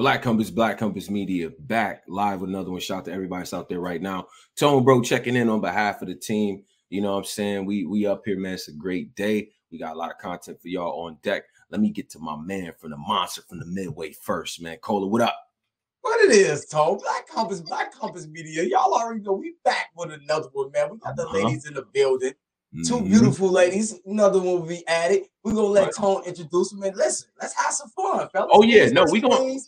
Black Compass, Black Compass Media back live with another one. Shout out to everybody that's out there right now. Tone Bro checking in on behalf of the team. You know what I'm saying? We we up here, man. It's a great day. We got a lot of content for y'all on deck. Let me get to my man from the monster from the midway first, man. Cola, what up? What it is, Tone? Black Compass, Black Compass Media. Y'all already know we back with another one, man. We got the uh-huh. ladies in the building. Mm-hmm. Two beautiful ladies. Another one will be added. We're gonna let right. Tone introduce them and listen. Let's have some fun, fellas. Oh yeah, no, we gonna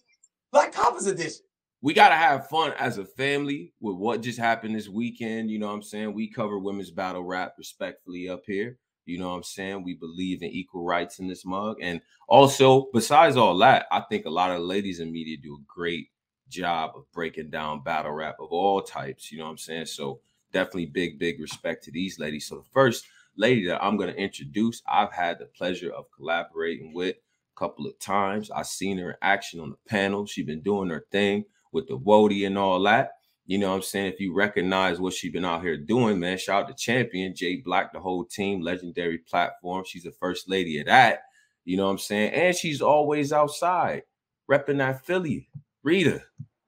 Black Compass edition. We gotta have fun as a family with what just happened this weekend. You know what I'm saying? We cover women's battle rap respectfully up here. You know what I'm saying? We believe in equal rights in this mug. And also, besides all that, I think a lot of ladies in media do a great job of breaking down battle rap of all types. You know what I'm saying? So definitely big, big respect to these ladies. So the first lady that I'm going to introduce, I've had the pleasure of collaborating with couple of times. I seen her in action on the panel. She been doing her thing with the Wody and all that. You know what I'm saying? If you recognize what she been out here doing, man, shout out to champion Jay Black, the whole team, legendary platform. She's the first lady of that. You know what I'm saying? And she's always outside repping that Philly. Rita,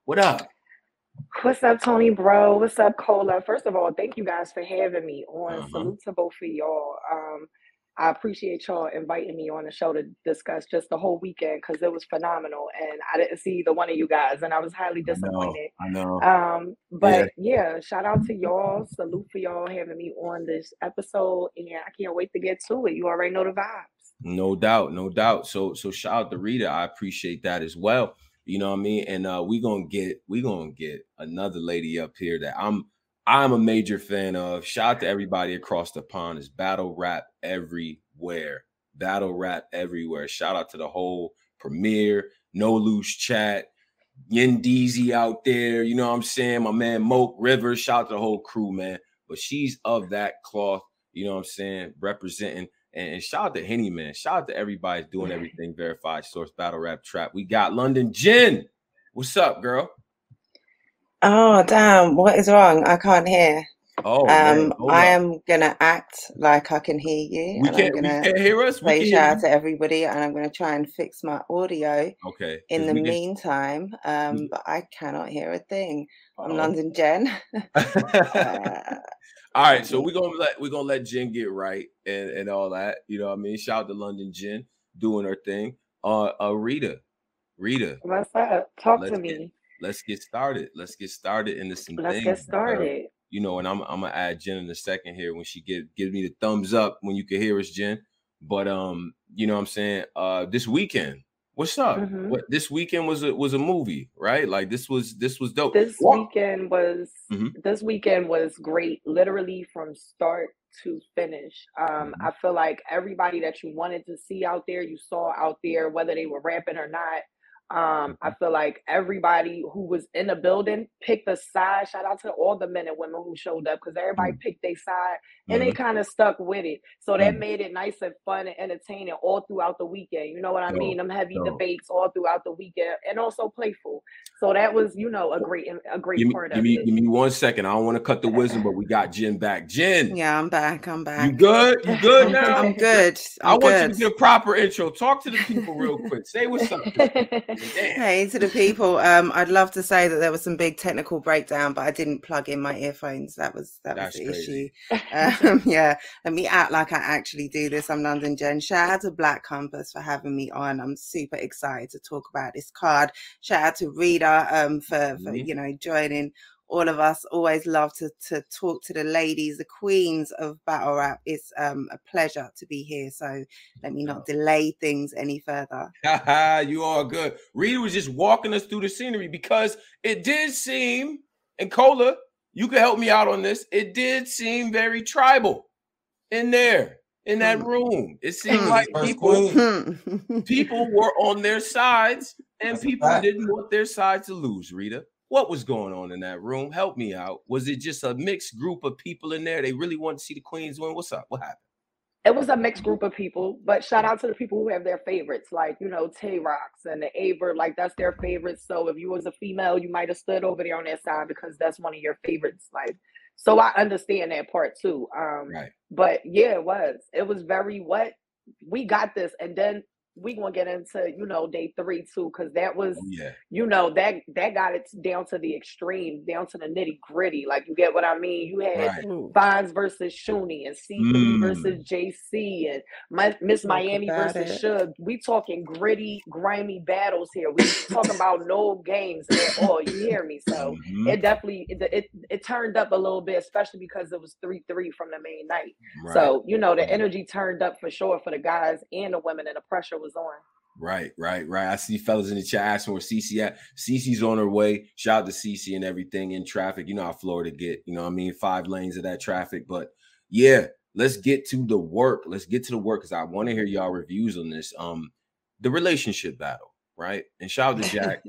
what up? What's up, Tony Bro? What's up, Cola? First of all, thank you guys for having me on. Uh-huh. Salute to both of y'all. Um, I appreciate y'all inviting me on the show to discuss just the whole weekend because it was phenomenal, and I didn't see the one of you guys, and I was highly disappointed. I know. I know. Um, but yeah. yeah, shout out to y'all. Salute for y'all having me on this episode, and I can't wait to get to it. You already know the vibes. No doubt, no doubt. So, so shout out to Rita. I appreciate that as well. You know what I mean? And uh, we gonna get we gonna get another lady up here that I'm I'm a major fan of. Shout out to everybody across the pond. Is battle rap everywhere. Battle rap everywhere. Shout out to the whole premiere, no loose chat, Yin Deezy out there. You know what I'm saying? My man Moke Rivers. Shout out to the whole crew, man. But she's of that cloth, you know what I'm saying, representing. And, and shout out to Henny, man. Shout out to everybody doing everything verified source battle rap trap. We got London Jen. What's up, girl? Oh damn! What is wrong? I can't hear. Oh, um, I am gonna act like I can hear you. We can't, gonna can't hear us. We say shout out to everybody, and I'm gonna try and fix my audio. Okay. In the meantime, um, mm. but I cannot hear a thing. I'm Uh-oh. London Jen. uh, all right, so we're gonna let we're gonna let Jen get right and and all that. You know, what I mean, shout out to London Jen doing her thing. Uh, uh Rita, Rita, what's up? Talk to me let's get started. Let's get started into some let's things. get started. you know, and I'm I'm gonna add Jen in a second here when she give gives me the thumbs up when you can hear us, Jen. But um, you know what I'm saying? Uh this weekend, what's up? Mm-hmm. What this weekend was a was a movie, right? Like this was this was dope. This weekend was mm-hmm. this weekend was great, literally from start to finish. Um, mm-hmm. I feel like everybody that you wanted to see out there, you saw out there, whether they were rapping or not. Um, I feel like everybody who was in the building picked a side. Shout out to all the men and women who showed up because everybody mm-hmm. picked their side and mm-hmm. they kind of stuck with it. So that mm-hmm. made it nice and fun and entertaining all throughout the weekend. You know what I mean? Them heavy debates all throughout the weekend and also playful. So that was, you know, a great a great give me, part give of me, it. Give me one second. I don't want to cut the wisdom, but we got Jen back. Jen. Yeah, I'm back. I'm back. You good? You good now? I'm good. I'm i want good. you to give a proper intro. Talk to the people real quick. Say what's up. hey to the people. Um, I'd love to say that there was some big technical breakdown, but I didn't plug in my earphones. That was that That's was the crazy. issue. Um, yeah, let me act like I actually do this. I'm London Jen. Shout out to Black Compass for having me on. I'm super excited to talk about this card. Shout out to Rita um, for, for mm-hmm. you know joining all of us always love to, to talk to the ladies, the queens of battle rap. It's um, a pleasure to be here. So let me not delay things any further. you are good. Rita was just walking us through the scenery because it did seem, and Cola, you can help me out on this. It did seem very tribal in there in that hmm. room. It seemed hmm. like people people were on their sides and people didn't want their side to lose, Rita. What was going on in that room? Help me out. Was it just a mixed group of people in there? They really wanted to see the Queens win. What's up? What happened? It was a mixed group of people, but shout out to the people who have their favorites, like you know Tay Rocs and the Aver, like that's their favorites. So if you was a female, you might have stood over there on that side because that's one of your favorites. Like, so I understand that part too. Um, right. But yeah, it was. It was very what we got this, and then we gonna get into you know day three too because that was oh, yeah. you know that that got it down to the extreme down to the nitty gritty like you get what I mean? You had right. Fonz versus Shuni and C3 mm. versus JC and My, Miss Miami versus Suge. We talking gritty grimy battles here. We talking about no games at all you hear me? So mm-hmm. it definitely it, it, it turned up a little bit especially because it was three three from the main night. Right. so you know the energy turned up for sure for the guys and the women and the pressure was on. Right, right, right. I see fellas in the chat asking where CC at. CC's on her way. Shout out to CC and everything in traffic. You know how Florida get, you know I mean? Five lanes of that traffic. But yeah, let's get to the work. Let's get to the work because I want to hear y'all reviews on this. Um, the relationship battle right? And shout out to Jack.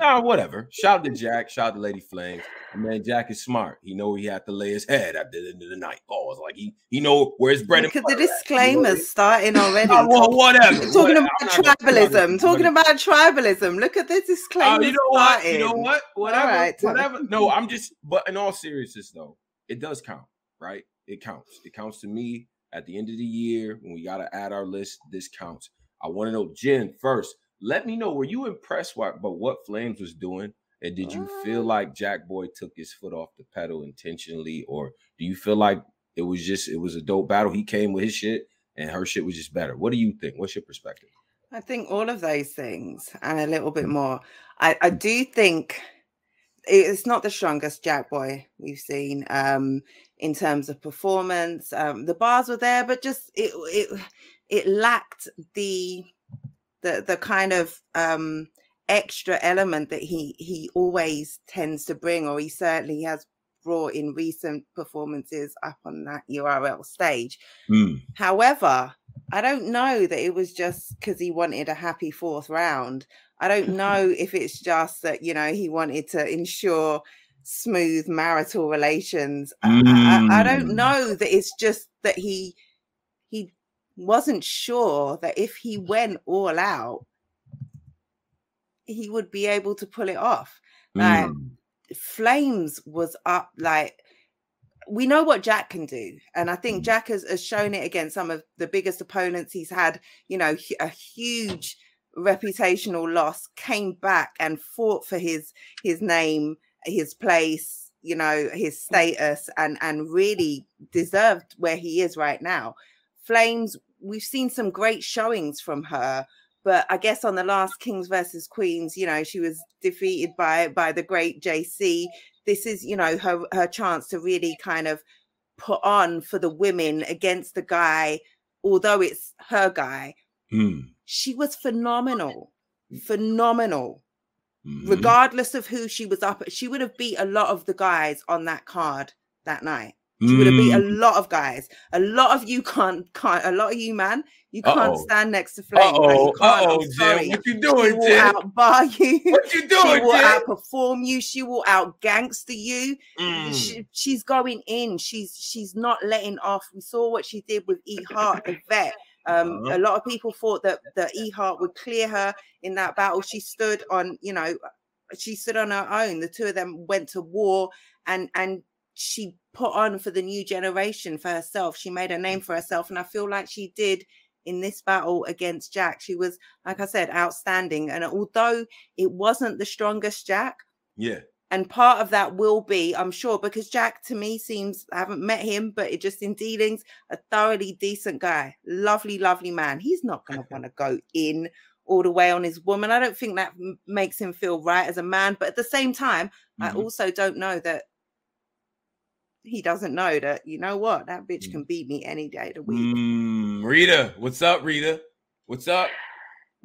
oh, whatever. Shout out to Jack. Shout out to Lady Flame. Man, Jack is smart. He know he had to lay his head at the end of the night. Oh, it's like he he know where his bread at the disclaimers you know starting already. oh, well, whatever. Talking whatever. about tribalism. Talking about tribalism. Look at the disclaimer. Uh, you know what? You know what? Whatever. Right. Whatever. No, I'm just. But in all seriousness, though, it does count, right? It counts. It counts to me at the end of the year when we got to add our list. This counts. I want to know, Jen, first let me know, were you impressed by, by what Flames was doing? And did you feel uh like Jack Boy took his foot off the pedal intentionally? Or do you feel like it was just it was a dope battle? He came with his shit and her shit was just better. What do you think? What's your perspective? I think all of those things and a little bit more. I, I do think it's not the strongest Jack Boy we've seen um, in terms of performance. Um, the bars were there, but just it it it lacked the the the kind of um, extra element that he he always tends to bring, or he certainly has brought in recent performances up on that URL stage. Mm. However, I don't know that it was just because he wanted a happy fourth round. I don't know if it's just that you know he wanted to ensure smooth marital relations. Mm. I, I, I don't hmm. know that it's just that he he wasn't sure that if he went all out, he would be able to pull it off. Like mm. Flames was up like we know what Jack can do. And I think mm. Jack has, has shown it against some of the biggest opponents. He's had, you know, a huge reputational loss, came back and fought for his his name, his place, you know, his status, and and really deserved where he is right now. Flames we've seen some great showings from her but I guess on the last Kings versus Queens, you know, she was defeated by by the great JC. This is, you know, her her chance to really kind of put on for the women against the guy, although it's her guy. Mm. She was phenomenal, phenomenal. Mm-hmm. Regardless of who she was up, she would have beat a lot of the guys on that card that night. She would have beat a mm. lot of guys. A lot of you can't, can't. A lot of you, man, you can't Uh-oh. stand next to Flame. Oh, oh, Jim, what you doing, she will outbar you. What you doing, She will Jim? outperform you. She will out gangster you. Mm. She, she's going in. She's she's not letting off. We saw what she did with E Heart, the vet. Um, uh-huh. A lot of people thought that that E Heart would clear her in that battle. She stood on, you know, she stood on her own. The two of them went to war, and and she put on for the new generation for herself. She made a name for herself. And I feel like she did in this battle against Jack. She was, like I said, outstanding. And although it wasn't the strongest Jack, yeah. And part of that will be, I'm sure, because Jack to me seems, I haven't met him, but it just in dealings, a thoroughly decent guy. Lovely, lovely man. He's not going to want to go in all the way on his woman. I don't think that m- makes him feel right as a man. But at the same time, mm-hmm. I also don't know that he doesn't know that you know what that bitch can mm. beat me any day of the week. Mm, Rita, what's up, Rita? What's up?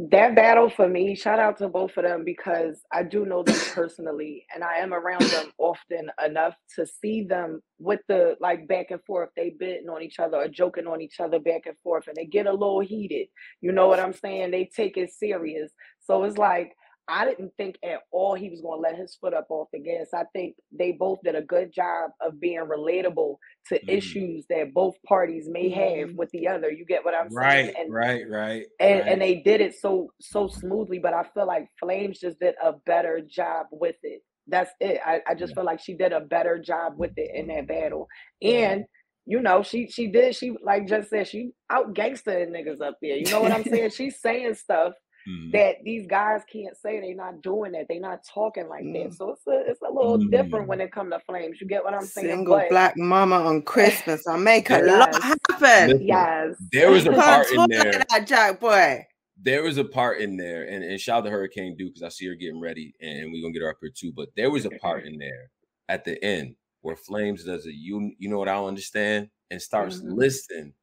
That battle for me, shout out to both of them because I do know them personally and I am around them often enough to see them with the like back and forth. They bitting on each other or joking on each other back and forth and they get a little heated. You know what I'm saying? They take it serious. So it's like I didn't think at all he was going to let his foot up off the gas. I think they both did a good job of being relatable to mm. issues that both parties may have mm-hmm. with the other. You get what I'm right, saying? And, right, right, and, right. And they did it so so smoothly. But I feel like Flames just did a better job with it. That's it. I, I just yeah. feel like she did a better job with it in that battle. And you know, she she did she like just said she out gangster niggas up there. You know what I'm saying? She's saying stuff mm. that these guys can't say. They're not doing that. They're not talking like mm. that. So it's a it's a little mm. different when it comes to flames. You get what I'm saying? Single but, black mama on Christmas. I make a yes. lot happen. Yes. There was a part in there. That Jack boy. There was a part in there, and, and shout out to Hurricane Duke because I see her getting ready, and we're gonna get her up here too. But there was a part in there at the end where Flames does it. You you know what I don't understand and starts mm-hmm. listing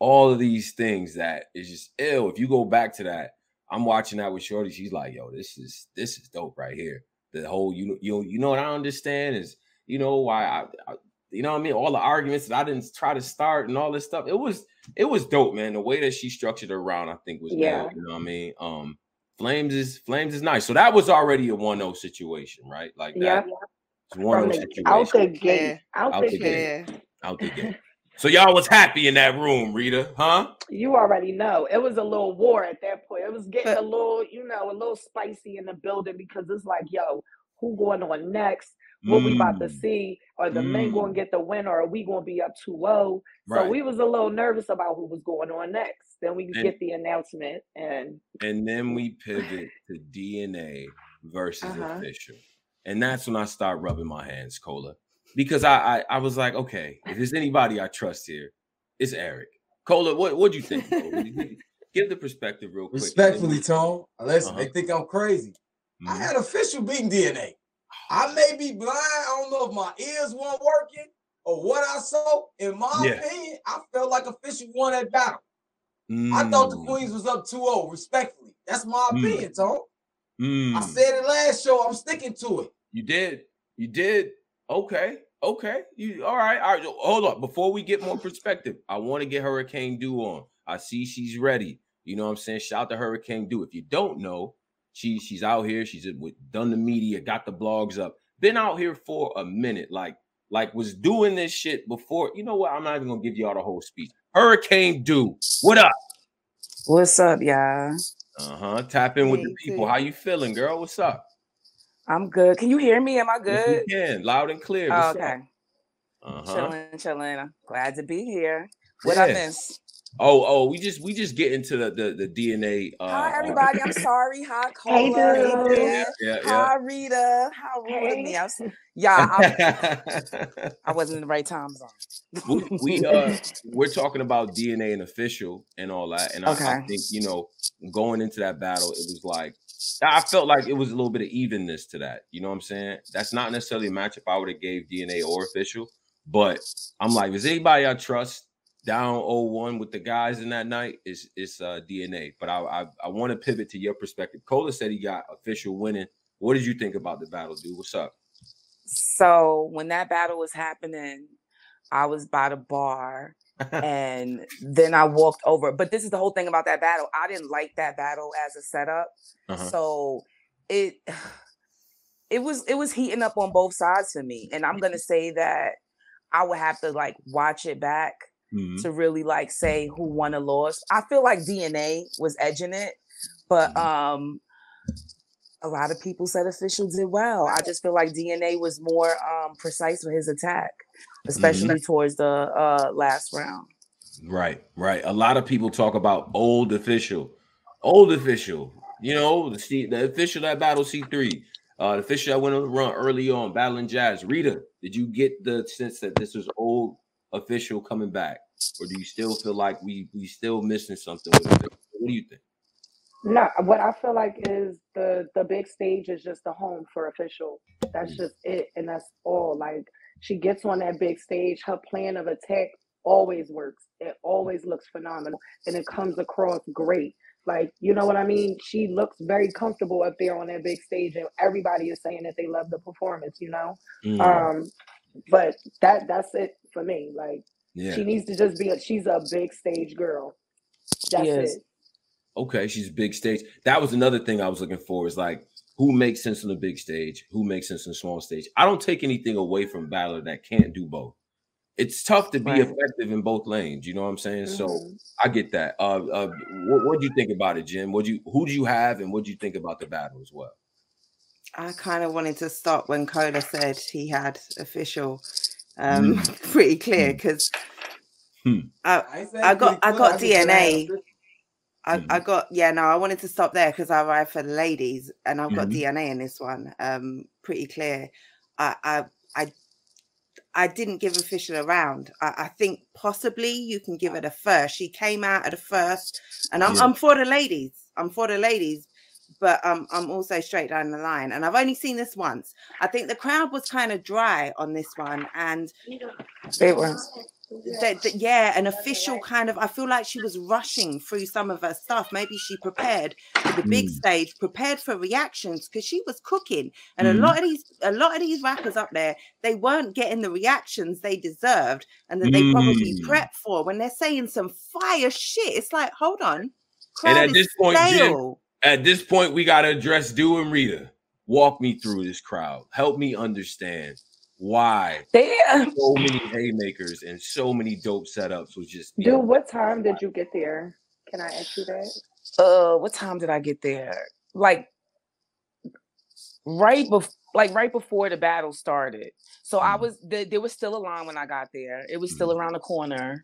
all of these things that is just ill. If you go back to that, I'm watching that with Shorty. She's like, "Yo, this is this is dope right here." The whole you know you you know what I understand is you know why I, I you know what I mean all the arguments that I didn't try to start and all this stuff. It was it was dope, man. The way that she structured around, I think was yeah. Dope, you know what I mean. Um, Flames is Flames is nice. So that was already a 1-0 situation, right? Like that. Yeah. It's one From the, out the gate. Out, out the, gate. gate. Out the gate. So y'all was happy in that room, Rita, huh? You already know. It was a little war at that point. It was getting a little, you know, a little spicy in the building because it's like, yo, who going on next? What mm. we about to mm. see? Are the mm. men going to get the win or are we going to be up 2-0? Right. So we was a little nervous about who was going on next. Then we and, get the announcement and and then we pivot to DNA versus uh-huh. official. And that's when I start rubbing my hands, Cola because I, I, I was like, okay, if there's anybody I trust here, it's Eric. Cola, what what do you think? Give the perspective real quick. Respectfully, Tone. Listen, uh-huh. they think I'm crazy. Mm-hmm. I had official beating DNA. I may be blind. I don't know if my ears weren't working or what I saw. In my yeah. opinion, I felt like official won that battle. Mm. I thought the mm. Queens was up 2-0, respectfully. That's my mm. opinion, Tone. Mm. I said it last show. I'm sticking to it. You did. You did. Okay. Okay. You all right? All right. Hold on. Before we get more perspective, I want to get Hurricane Do on. I see she's ready. You know what I'm saying? Shout to Hurricane Do. If you don't know, she she's out here. She's with done the media, got the blogs up, been out here for a minute. Like, like was doing this shit before. You know what? I'm not even gonna give y'all the whole speech. Hurricane Do, what up? What's up, y'all? Uh-huh. Tap in with the people. How you feeling, girl? What's up? I'm good. Can you hear me? Am I good? Yes, can. Loud and clear. Oh, okay. Uh-huh. Chilling, chilling. I'm glad to be here. What yeah. I miss? Oh, oh, we just we just get into the the, the DNA. Uh, Hi everybody. I'm sorry. Hi Cola. Hey, yeah, yeah, Hi Rita. How rude me. I was, yeah, I, I, wasn't in the right time zone. we, we uh we're talking about DNA and official and all that, and okay. I, I think you know going into that battle, it was like I felt like it was a little bit of evenness to that. You know what I'm saying? That's not necessarily a matchup I would have gave DNA or official, but I'm like, is anybody I trust down 0-1 with the guys in that night? Is it's uh, DNA. But I I, I want to pivot to your perspective. Cola said he got official winning. What did you think about the battle, dude? What's up? So when that battle was happening, I was by the bar and then I walked over. But this is the whole thing about that battle. I didn't like that battle as a setup. Uh-huh. So it it was it was heating up on both sides for me. And I'm gonna say that I would have to like watch it back mm-hmm. to really like say who won or lost. I feel like DNA was edging it, but mm-hmm. um a lot of people said official did well. I just feel like DNA was more um precise with his attack. Mm-hmm. especially mm-hmm. towards the uh, last round. Right, right. A lot of people talk about old official, old official. You know, the C, the official that battled C three, uh, the official that went on the run early on, battling Jazz. Rita, did you get the sense that this was old official coming back, or do you still feel like we we still missing something? With it? What do you think? No, what I feel like is the the big stage is just the home for official. That's mm. just it, and that's all. Like she gets on that big stage, her plan of attack always works. It always looks phenomenal and it comes across great. Like, you know what I mean? She looks very comfortable up there on that big stage and everybody is saying that they love the performance, you know? Mm. Um, but that that's it for me. Like yeah. she needs to just be a she's a big stage girl. That's it. Okay, she's big stage. That was another thing I was looking for is like who makes sense on the big stage, who makes sense on the small stage. I don't take anything away from battler that can't do both. It's tough to be right. effective in both lanes. You know what I'm saying? Mm-hmm. So I get that. Uh, uh, what do you think about it, Jim? What you who do you have, and what do you think about the battle as well? I kind of wanted to stop when Cola said he had official um, mm. pretty clear because Hmm. I, I got I got DNA. I, mm-hmm. I got yeah no I wanted to stop there because I arrived for the ladies and I've got mm-hmm. DNA in this one um pretty clear I I I, I didn't give official a round I, I, think possibly you can give it a first she came out at a first and I'm, yeah. I'm for the ladies I'm for the ladies but um, I'm also straight down the line. And I've only seen this once. I think the crowd was kind of dry on this one, and it was. The, the, yeah, an official kind of. I feel like she was rushing through some of her stuff. Maybe she prepared for the big mm. stage, prepared for reactions because she was cooking. And mm. a lot of these, a lot of these rappers up there, they weren't getting the reactions they deserved, and that they probably mm. prepped for when they're saying some fire shit. It's like, hold on, crowd and at this point, Jim, at this point, we got to address Do and Rita. Walk me through this crowd. Help me understand why Damn. so many haymakers and so many dope setups was just. Dude, what time did you get there? Can I ask you that? Uh, what time did I get there? Like right before like right before the battle started. So I mm. was the, there was still a line when I got there. It was still mm. around the corner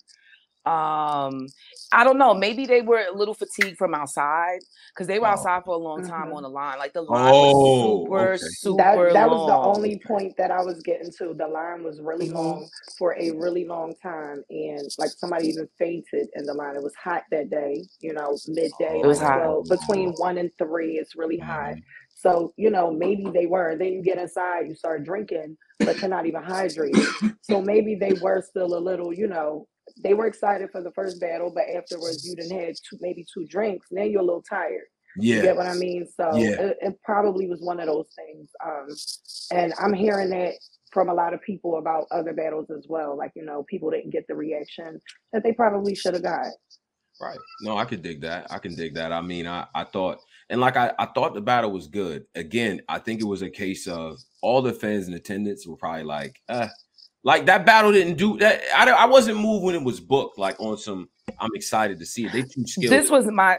um i don't know maybe they were a little fatigued from outside because they were oh. outside for a long time mm-hmm. on the line like the line oh, was super okay. super that, that was the only point that i was getting to the line was really mm-hmm. long for a really long time and like somebody even fainted in the line it was hot that day you know midday it was hot. so between one and three it's really hot mm-hmm. so you know maybe they were then you get inside you start drinking but you're not even hydrated so maybe they were still a little you know they were excited for the first battle, but afterwards you didn't have two, maybe two drinks. Now you're a little tired. Yeah. You get what I mean? So yeah. it, it, probably was one of those things. Um, and I'm hearing that from a lot of people about other battles as well. Like, you know, people didn't get the reaction that they probably should have got. Right. No, I could dig that. I can dig that. I mean, I, I thought, and like I, I thought the battle was good. Again, I think it was a case of all the fans in attendance were probably like, eh, like that battle didn't do that. I, I wasn't moved when it was booked. Like on some, I'm excited to see it. They too skilled. This was my.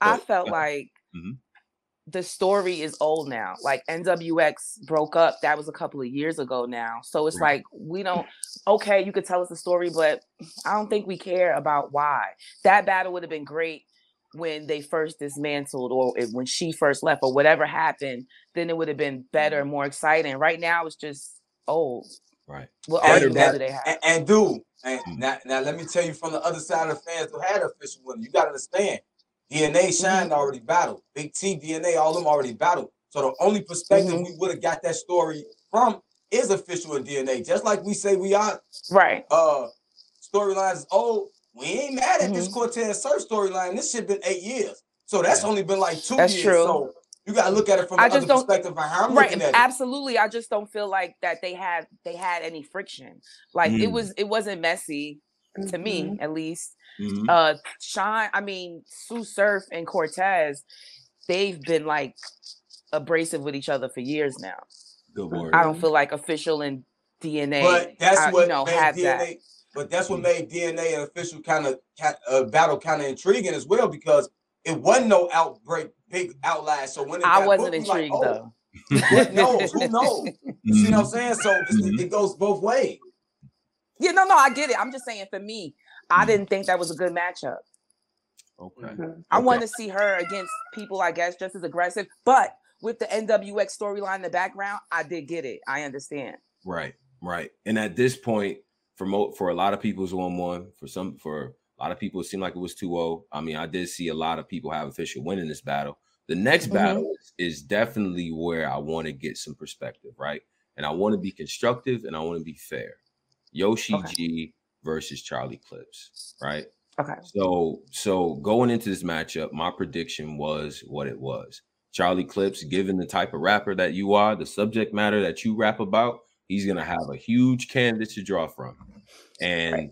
I felt like mm-hmm. the story is old now. Like NWX broke up. That was a couple of years ago now. So it's right. like we don't. Okay, you could tell us the story, but I don't think we care about why that battle would have been great when they first dismantled or when she first left or whatever happened. Then it would have been better, more exciting. Right now, it's just old. Right. What argument do they have? And, and do and mm. now, now let me tell you from the other side of the fans who had official winner, you got to understand. DNA Shine mm-hmm. already battled. Big T, DNA, all of them already battled. So the only perspective mm-hmm. we would have got that story from is official in DNA. Just like we say we are right. Uh storylines is old. We ain't mad at mm-hmm. this Cortez Surf storyline. This shit been eight years. So that's only been like two that's years. True. So you gotta look at it from I just don't, perspective of how I'm right, looking at Absolutely. I just don't feel like that they had they had any friction. Like mm. it was it wasn't messy to mm-hmm. me at least. Mm-hmm. Uh Sean, I mean Sue Surf and Cortez, they've been like abrasive with each other for years now. Good word. I don't feel like official and DNA. But that's I, what you know, have DNA, that. But that's what mm. made DNA and official kind of uh, battle kind of intriguing as well because it wasn't no outbreak, big outlast. So when it I wasn't intrigued like, oh, though. Who knows? Who knows? You see what I'm saying? So mm-hmm. it goes both ways. Yeah, no, no, I get it. I'm just saying for me, I mm-hmm. didn't think that was a good matchup. Okay. Mm-hmm. I okay. wanted to see her against people, I guess, just as aggressive. But with the NWX storyline in the background, I did get it. I understand. Right, right. And at this point, for mo- for a lot of people, it's one one. For some, for a lot of people, it seemed like it was 2 0. I mean, I did see a lot of people have official win in this battle. The next mm-hmm. battle is, is definitely where I want to get some perspective, right? And I want to be constructive and I want to be fair. Yoshi okay. G versus Charlie Clips, right? Okay. So, so going into this matchup, my prediction was what it was. Charlie Clips, given the type of rapper that you are, the subject matter that you rap about, he's gonna have a huge canvas to draw from. And right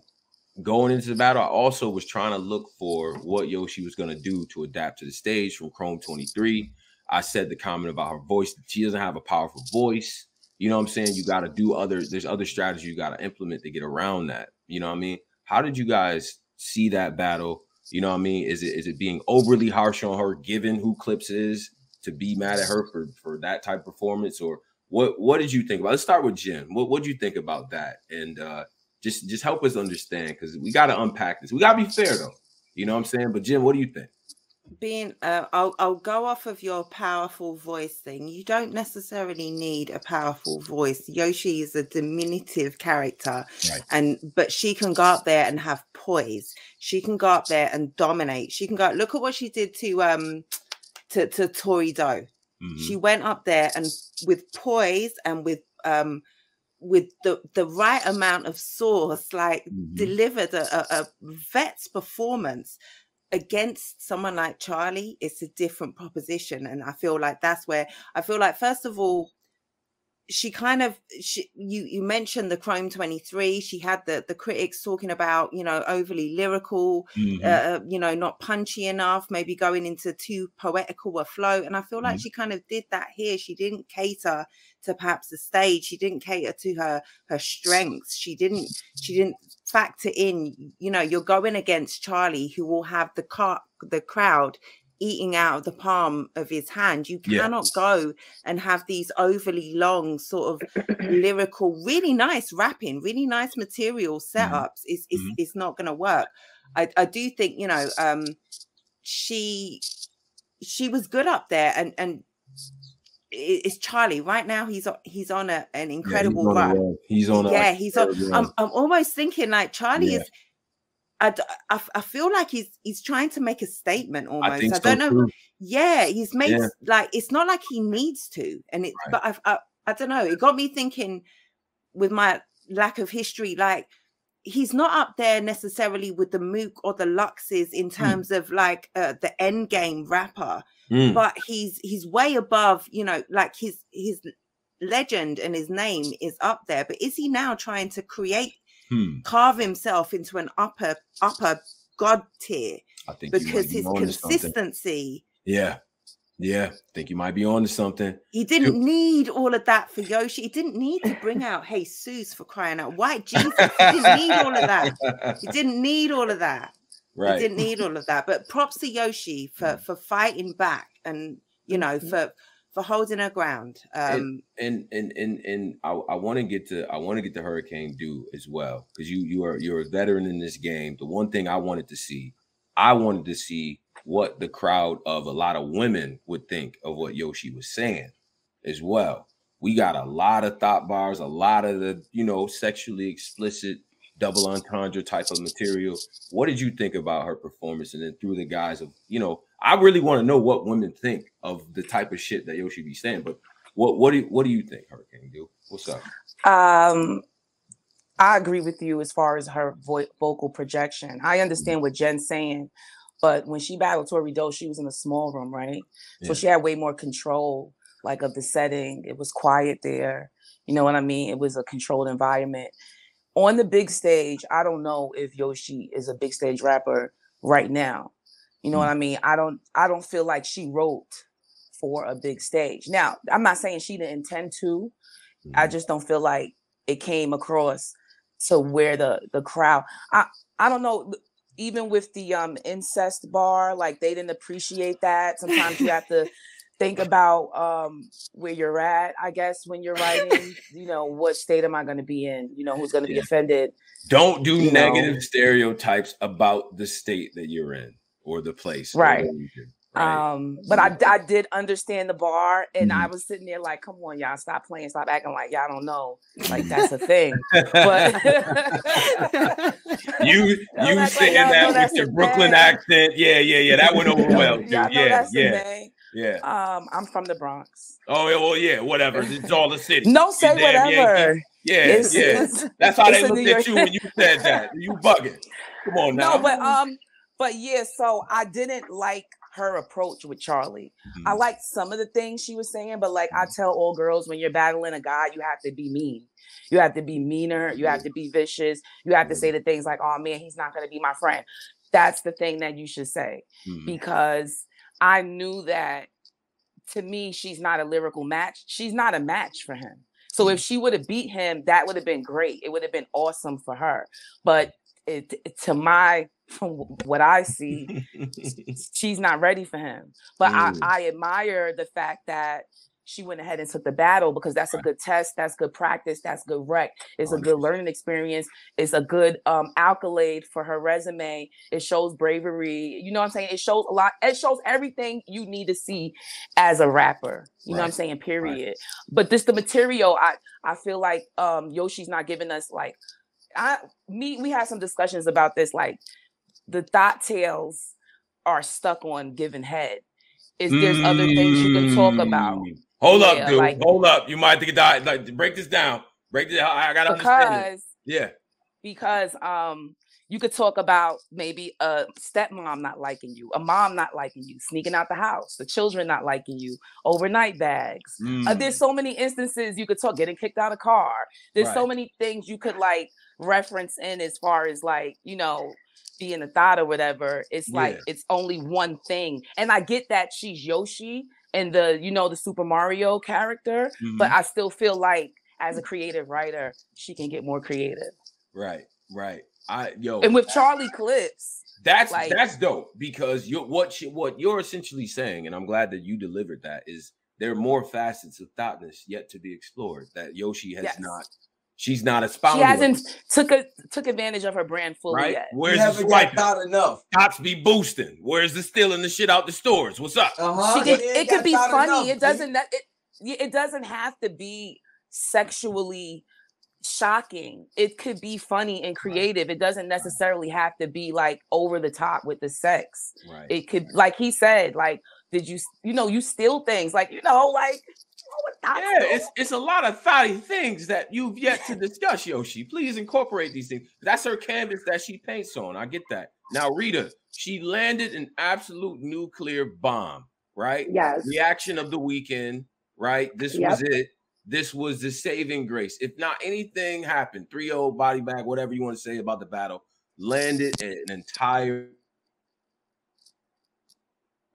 going into the battle, I also was trying to look for what Yoshi was going to do to adapt to the stage from Chrome 23. I said the comment about her voice. She doesn't have a powerful voice. You know what I'm saying? You got to do other, there's other strategies you got to implement to get around that. You know what I mean? How did you guys see that battle? You know what I mean? Is it is it being overly harsh on her given who Clips is to be mad at her for for that type of performance? Or what what did you think about? Let's start with Jim. What what did you think about that? And uh Just just help us understand because we got to unpack this. We got to be fair though. You know what I'm saying? But Jim, what do you think? being uh, I'll I'll go off of your powerful voice thing. You don't necessarily need a powerful voice. Yoshi is a diminutive character, right. and but she can go up there and have poise. She can go up there and dominate. She can go. Look at what she did to um to to Tori Doe. Mm-hmm. She went up there and with poise and with um with the the right amount of sauce, like mm-hmm. delivered a, a, a vet's performance against someone like Charlie, it's a different proposition. And I feel like that's where I feel like, first of all, she kind of she, you you mentioned the chrome 23 she had the the critics talking about you know overly lyrical mm-hmm. uh, you know not punchy enough maybe going into too poetical a flow and i feel like mm-hmm. she kind of did that here she didn't cater to perhaps the stage she didn't cater to her her strengths she didn't she didn't factor in you know you're going against charlie who will have the car the crowd eating out of the palm of his hand. You cannot yeah. go and have these overly long, sort of lyrical, really nice rapping, really nice material mm-hmm. setups. Mm-hmm. It's, it's, mm-hmm. it's not going to work. I, I do think, you know, um, she she was good up there and and it's Charlie right now. He's on, he's on a, an incredible yeah, he's run. he's on. A, yeah, he's on. I'm, I'm almost thinking like Charlie yeah. is I, I, I feel like he's he's trying to make a statement almost. I, I don't so know. Too. Yeah, he's made yeah. like it's not like he needs to, and it. Right. But I've, I I don't know. It got me thinking with my lack of history, like he's not up there necessarily with the Mook or the Luxes in hmm. terms mm. of like uh, the end game rapper, mm. but he's he's way above. You know, like his his legend and his name is up there. But is he now trying to create hmm. carve himself into an upper upper god tier. I think because his consistency. Yeah. Yeah, I think you might be on to something. He didn't need all of that for Yoshi. He didn't need to bring out Hey Sus for crying out. White Jesus. He didn't need all of that. He didn't need all of that. Right. He didn't need all of that. But props to Yoshi for for fighting back and you know for for holding her ground. Um, and and and and, I, I want to get to I want to get to Hurricane Do as well because you you are you're a veteran in this game. The one thing I wanted to see, I wanted to see what the crowd of a lot of women would think of what Yoshi was saying as well. We got a lot of thought bars, a lot of the you know sexually explicit double entendre type of material. What did you think about her performance? And then through the guise of you know I really want to know what women think of the type of shit that Yoshi be saying. But what what do you, what do you think, Hurricane Do? What's up? Um, I agree with you as far as her vo- vocal projection. I understand what Jen's saying, but when she battled Tori Doe, she was in a small room, right? Yeah. So she had way more control, like of the setting. It was quiet there. You know what I mean? It was a controlled environment. On the big stage, I don't know if Yoshi is a big stage rapper right now. You know mm what I mean? I don't I don't feel like she wrote for a big stage. Now, I'm not saying she didn't intend to. mm I mm-hmm. just don't feel like it came across to where the the crowd I I don't know even with the um incest bar like they didn't appreciate that. Sometimes you have to think about um where you're at i guess when you're writing you know what state am i going to be in you know who's going to yeah. be offended don't do negative know. stereotypes about the state that you're in or the place right, right? um but I, I did understand the bar and mm-hmm. i was sitting there like come on y'all stop playing stop acting like y'all don't know like that's a thing but you you saying that with your brooklyn thing. accent yeah yeah yeah that went over well too. yeah yeah yeah. Um, I'm from the Bronx. Oh, well, yeah, whatever. It's all the city. no, say whatever. Yeah, it's, yeah. It's, That's how they looked at you when you said that. You bugging. Come on now. No, but um, but yeah, so I didn't like her approach with Charlie. Mm-hmm. I liked some of the things she was saying, but like I mm-hmm. tell all girls, when you're battling a guy, you have to be mean. You have to be meaner. You have to be vicious. You have to say the things like, "Oh man, he's not going to be my friend." That's the thing that you should say mm-hmm. because I knew that to me, she's not a lyrical match. She's not a match for him. So if mm-hmm. she would have beat him, that would have been great. It would have been awesome for her. But it, to my from what I see, she's not ready for him. But mm. I, I admire the fact that she went ahead and took the battle because that's a good test, that's good practice, that's good rec. It's a good learning experience. It's a good um accolade for her resume. It shows bravery. You know what I'm saying? It shows a lot. It shows everything you need to see as a rapper. You right. know what I'm saying? Period. Right. But this the material. I I feel like um Yoshi's not giving us like I me we had some discussions about this like the thought tales are stuck on giving head. Is there's mm. other things you can talk about. Mm. Hold yeah, up, dude. Like, Hold up. You might think it died. Like break this down. Break this. I gotta because, understand. It. Yeah. Because um you could talk about maybe a stepmom not liking you, a mom not liking you, sneaking out the house, the children not liking you, overnight bags. Mm. Uh, there's mm. so many instances you could talk, getting kicked out of car. There's right. so many things you could like reference in as far as like, you know, being a thought or whatever. It's yeah. like it's only one thing. And I get that she's Yoshi and the, you know, the Super Mario character, mm-hmm. but I still feel like as a creative writer, she can get more creative. Right, right. I yo, and with Charlie Clips, that's like, that's dope because you what you, what you're essentially saying, and I'm glad that you delivered that. Is there are more facets of thoughtness yet to be explored that Yoshi has yes. not. She's not expounding. She hasn't took a took advantage of her brand fully right? yet. Where's you the swipe? Thought enough. Cops be boosting. Where's the stealing the shit out the stores? What's up? Uh-huh. Could, it could be funny. Enough, it doesn't. It it doesn't have to be sexually shocking. It could be funny and creative. It doesn't necessarily have to be like over the top with the sex. Right. It could, like he said, like, did you, you know, you steal things, like, you know, like, yeah, it's it's a lot of thoughty things that you've yet to discuss, Yoshi. Please incorporate these things. That's her canvas that she paints on. I get that. Now, Rita, she landed an absolute nuclear bomb, right? Yes. Reaction of the weekend, right? This yep. was it this was the saving grace. If not anything happened, 3 0 body bag, whatever you want to say about the battle, landed an entire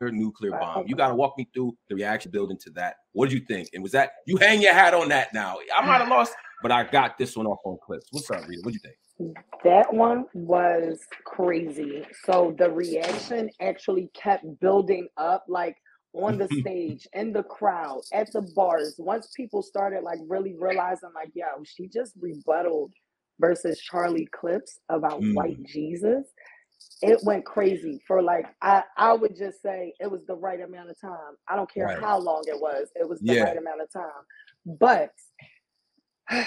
nuclear bomb. You got to walk me through the reaction building to that. What did you think? And was that you hang your hat on that now? I might have lost, but I got this one off on clips. What's up, Rita? What do you think? That one was crazy. So the reaction actually kept building up. Like on the stage, in the crowd, at the bars, once people started like really realizing, like, yo, she just rebutted versus Charlie Clips about mm. white Jesus, it went crazy for like I, I would just say it was the right amount of time. I don't care right. how long it was, it was the yeah. right amount of time. But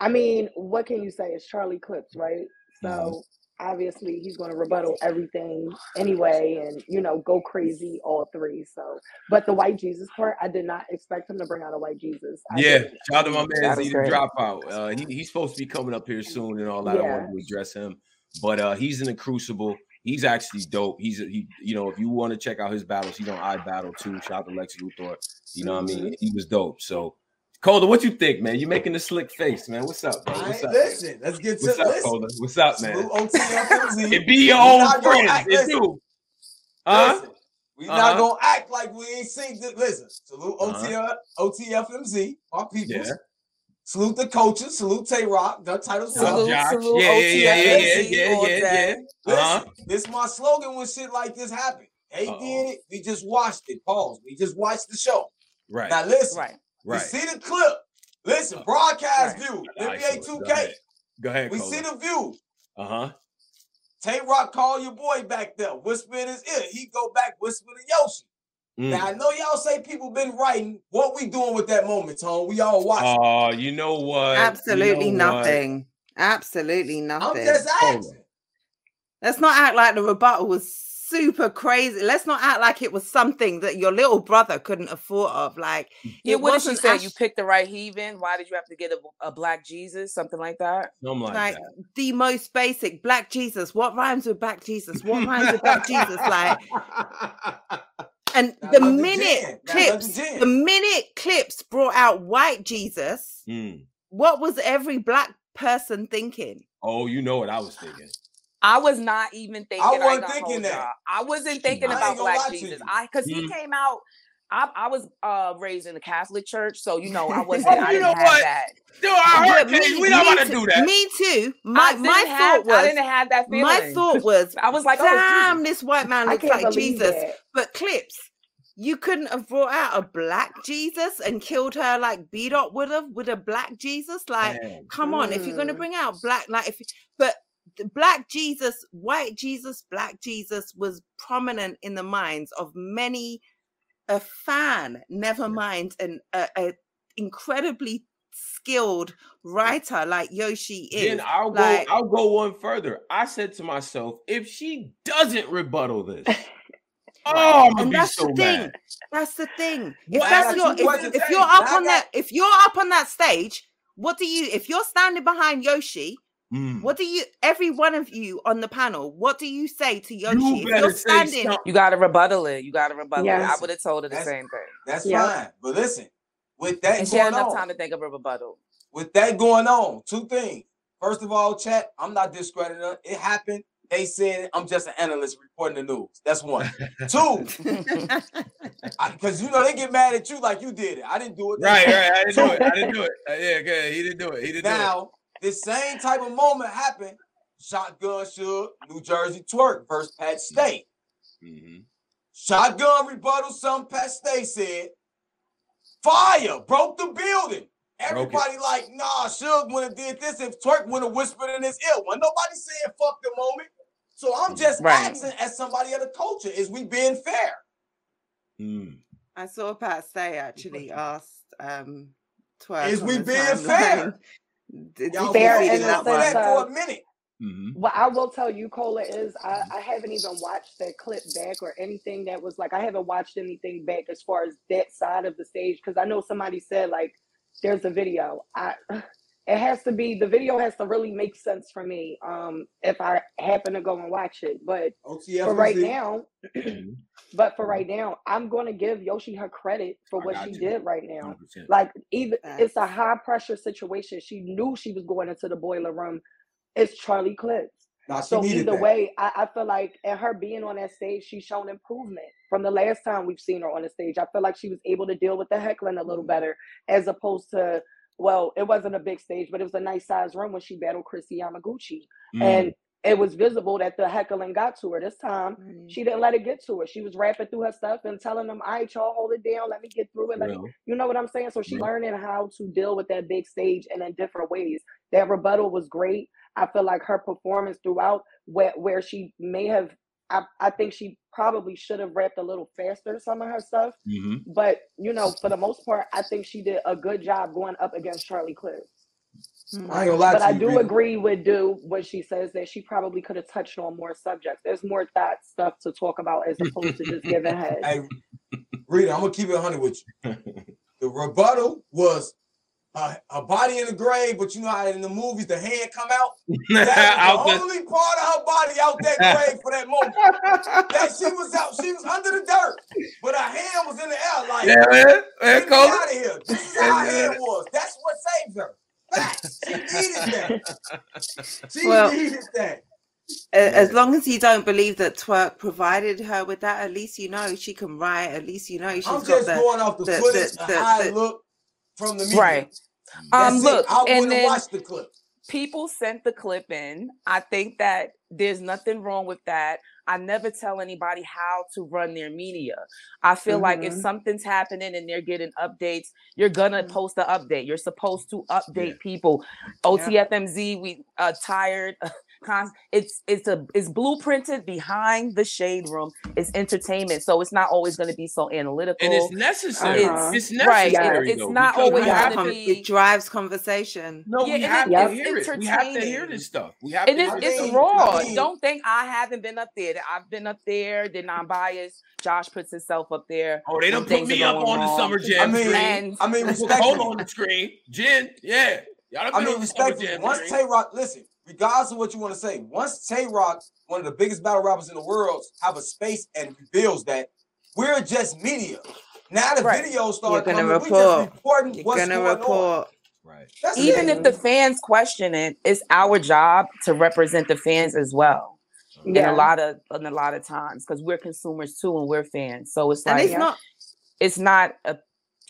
I mean, what can you say? It's Charlie Clips, right? So mm obviously he's going to rebuttal everything anyway and you know go crazy all three so but the white jesus part i did not expect him to bring out a white jesus I yeah shout out to my man z dropout uh he, he's supposed to be coming up here soon and all that yeah. i want to address him but uh he's in the crucible he's actually dope he's a, he you know if you want to check out his battles he's on i battle too shout out to lex luthor you know what i mean mm-hmm. he was dope so Coda, what you think, man? You're making a slick face, man. What's up, bro? What's up? Listen, man? let's get to What's up, listen. What's up, man? it be your own friend. It's you. Huh? We uh-huh. not gonna act like we ain't seen this. Listen, salute uh-huh. OTFMZ, our people. Yeah. Salute the coaches. Salute Tay Roc. The titles. Salute, salute, salute yeah, yeah, yeah, yeah, yeah, yeah, yeah, yeah. Listen, uh-huh. this is my slogan when shit like this happen. They Uh-oh. did it. We just watched it. Pause. We just watched the show. Right. Now listen. Right. Right. We see the clip. Listen, broadcast right. view. NBA 2K. Go ahead. Go ahead we see the view. Uh-huh. Tay Roc call your boy back there, whisper in his ear. He go back, whisper to Yoshi. Mm. Now I know y'all say people been writing. What we doing with that moment, Tone? We all watching. Oh, uh, you know what? Absolutely you know nothing. What? Absolutely nothing. I'm just asking. Let's not act like the rebuttal was super crazy. Let's not act like it was something that your little brother couldn't have thought of. Like, yeah, what did she say? you picked the right heathen. Why did you have to get a, a black Jesus? Something like that. Something like, like that. the most basic black Jesus. What rhymes with black Jesus? What rhymes with black Jesus? Like, and the minute clips, the minute clips brought out white Jesus, mm. what was every black person thinking? Oh, you know what I was thinking. I was not even thinking. I wasn't thinking that. I wasn't thinking I about Black Jesus. I because mm-hmm. he came out. I, I was uh, raised in the Catholic Church, so you know I wasn't. oh, I didn't have what? that. Dude, I heard me, we don't want to do that. Me too. My my have, thought was I didn't have that feeling. My thought was I was like, oh, damn, oh, this white man looks like Jesus. That. But clips, you couldn't have brought out a black Jesus and killed her like B Dot would have with a black Jesus. Like, Man. come on, if you're gonna bring out black, like if but the black Jesus, white Jesus, black Jesus was prominent in the minds of many a fan, never mind an a, a incredibly skilled writer like Yoshi is. Then I'll like, go I'll go one further. I said to myself, if she doesn't rebuttal this, Oh, and that's so the thing. Mad. That's the thing. If that's your, if, if you're up on that, if you're up on that stage, what do you? If you're standing behind Yoshi, mm. what do you? Every one of you on the panel, what do you say to Yoshi? You if you're standing, you got to rebuttal it. You got to rebuttal yes. it. I would have told her the that's, same thing. That's yeah. fine, but listen, with that, and she had enough on, time to think of a rebuttal. With that going on, two things. First of all, chat. I'm not discrediting her. It happened. They said I'm just an analyst reporting the news. That's one. Two, because you know they get mad at you like you did it. I didn't do it. Right, right. I didn't do it. I didn't do it. Uh, yeah, good. He didn't do it. He didn't now, this same type of moment happened. Shotgun Suge New Jersey Twork versus Pat Stay. Mm-hmm. Shotgun rebuttal. Some Pat Stay said, "Fire broke the building." Everybody like, nah, Suge would have did this if Twork would have whispered in his ear. When nobody saying fuck the moment. So I'm just right. asking as somebody of the culture, is we being fair? Mm. I saw Pat Stay actually asked um Twork. Is we being fair? Y'all fair and that for a minute. Mm-hmm. What I will tell you, Cola, is I, I, haven't even watched that clip back or anything that was like I haven't watched anything back as far as that side of the stage because I know somebody said like there's a video. I it has to be the video has to really make sense for me um if i happen to go and watch it but OTF for right now mm-hmm. but for right now i'm going to give yoshi her credit for what she you. did right now 100%. like even it's a high pressure situation she knew she was going into the boiler room it's charlie clips so either that. way I, I feel like and her being on that stage she's shown improvement from the last time we've seen her on the stage i feel like she was able to deal with the heckling a little mm-hmm. better as opposed to well, it wasn't a big stage, but it was a nice size room when she battled Kristi Yamaguchi. Mm. And it was visible that the heckling got to her. This time, mm. she didn't let it get to her. She was rapping through her stuff and telling them, all right, y'all hold it down. Let me get through it. Let me, you know what I'm saying? So she learning how to deal with that big stage and in different ways. That rebuttal was great. I feel like her performance throughout, where, where she may have I, I think she probably should have rapped a little faster some of her stuff. Mm-hmm. But you know, for the most part, I think she did a good job going up against Charlie Clips. Mm-hmm. I but I do agree with Do what she says that she probably could have touched on more subjects. There's more that stuff to talk about as opposed to just giving head. Hey, Rita, I'm gonna keep it 100 with you. The rebuttal was a, a, body in the grave, but you know how in the movies the hand come out. That was the only part of her body out that grave for that moment. that she was out, she was under the dirt, but her hand was in the air. Like, yeah, man, man get out of here. This is how her hand was. That's what saved her. She needed that. She well, needed that. As long as you don't believe that Twork provided her with that, at least you know she can write. At least you know she's I'm just got the, going off the, the footage, the, the, how the, look from the media. Right. Um, look, I and then watch the clip. People sent the clip in. I think that there's nothing wrong with that. I never tell anybody how to run their media. I feel mm-hmm. like if mm-hmm. something's happening and they're getting updates, you're gonna mm-hmm. post the update. You're supposed to update yeah. people. OTFMZ, we uh, tired it's it's a it's blueprinted behind the shade room. It's entertainment, so it's not always going to be so analytical. And it's necessary. Uh-huh. It's, necessary. Right. It's, it's not always going to be. It drives conversation. No, yeah, we have to hear it. We have to hear this stuff. We have and to. It's, it's raw. Don't think I haven't been up there. I've been up there. They're non biased. Josh puts himself up there. Oh, they don't put me up on wrong. the summer jam. I mean, and, I mean, hold on the screen, Jen. Yeah, y'all I mean, respectfully, once Tay Roc, listen, regardless of what you want to say, once Tay Roc, one of the biggest battle rappers in the world, have a space and reveals that we're just media. Now the right. videos start coming, report. we just reporting You're what's going report. on. Right. That's Even it. if the fans question it, it's our job to represent the fans as well. Yeah. In a lot of in a lot of times because we're consumers too and we're fans. So it's like it's not it's not a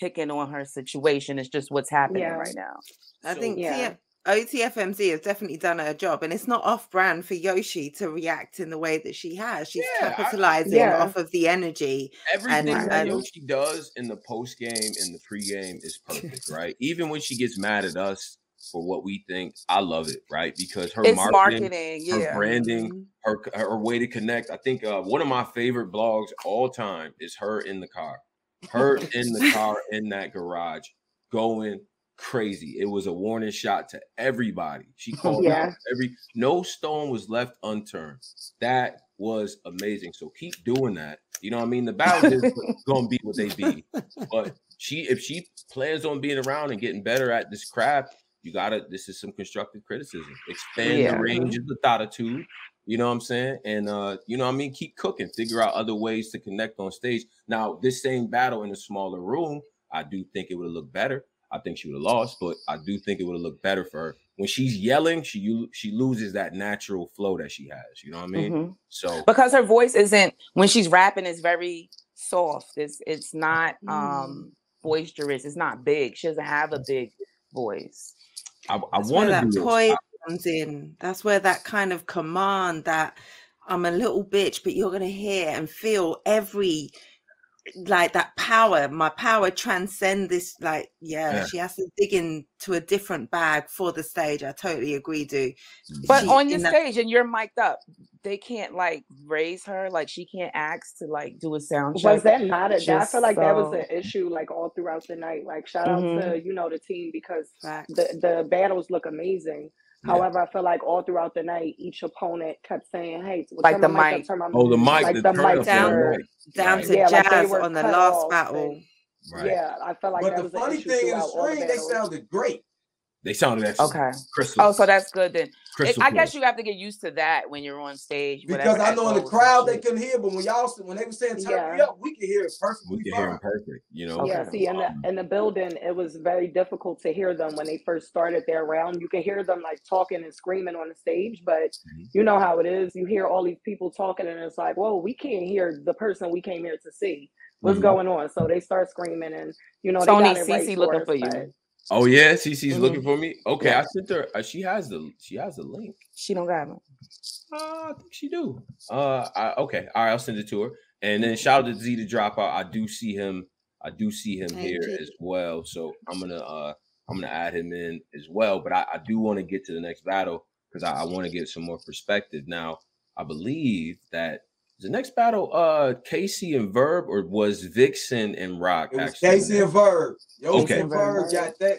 picking on her situation. It's just what's happening yeah. right now. I think yeah. OTFMZ has definitely done her job, and it's not off brand for Yoshi to react in the way that she has. She's yeah, capitalizing I, yeah. off of the energy. Everything and, that and, Yoshi does in the post game and the pre game is perfect, right? Even when she gets mad at us for what we think, I love it, right? Because her marketing, marketing yeah. her branding, mm-hmm. her her way to connect. I think uh, one of my favorite blogs all time is her in the car, her in the car in that garage going crazy. It was a warning shot to everybody. She called yeah. out every no stone was left unturned. That was amazing. So keep doing that. You know what I mean? The battle is gonna be what they be. But she if she plans on being around and getting better at this craft, you gotta this is some constructive criticism. Expand yeah. the range of the attitude. You know what I'm saying? And uh, you know what I mean, keep cooking, figure out other ways to connect on stage. Now, this same battle in a smaller room, I do think it would have looked better I think she would have lost, but I do think it would have looked better for her. When she's yelling, she she loses that natural flow that she has. You know what I mean? Mm-hmm. So because her voice isn't when she's rapping is very soft. It's it's not um mm. boisterous. It's not big. She doesn't have a big voice. I, I want that poise comes in. That's where that kind of command that I'm a little bitch, but you're gonna hear and feel every like that power my power transcend this like yeah, yeah, she has to dig into a different bag for the stage i totally agree do but she, on your stage that... and you're mic'd up they can't like raise her like she can't ask to like do a sound check. was that not a i feel like so... that was an issue like all throughout the night like shout mm-hmm. out to you know the team because the the battles look amazing However, I feel like all throughout the night, each opponent kept saying, "Hey, like the mic, my, oh, the mic, like the, mic down, down to yeah, jazz like on the last battle." And, right. Yeah, I felt like. But the funny thing in the screen, they sounded great. They sounded actually okay. Crystal. Oh, so that's good then. It, I guess you have to get used to that when you're on stage. Because I know in the crowd they couldn't hear, but when y'all when they were saying turn yeah. me up, we could hear it perfectly. We could hear them perfect. You know. Yeah. See, in the in the building, it was very difficult to hear them when they first started their round. You can hear them like talking and screaming on the stage, but mm-hmm. you know how it is. You hear all these people talking, and it's like, whoa, we can't hear the person we came here to see. What's mm-hmm. going on? So they start screaming, and you know, Tony CC right looking for, for you. Oh yeah, CC's mm-hmm. looking for me. Okay, yeah. I sent her. Uh, she has the she has the link. She don't got it. Uh, I think she do. Uh, I, okay, all right, I'll send it to her. And then shout out to Z to drop out. I do see him. I do see him Thank here you. as well. So I'm gonna uh I'm gonna add him in as well. But I, I do want to get to the next battle because I, I want to get some more perspective. Now I believe that the next battle uh Casey and Verb or was Vixen and Roc? It was actually? Casey and Verb. Yo, okay. and Verb got that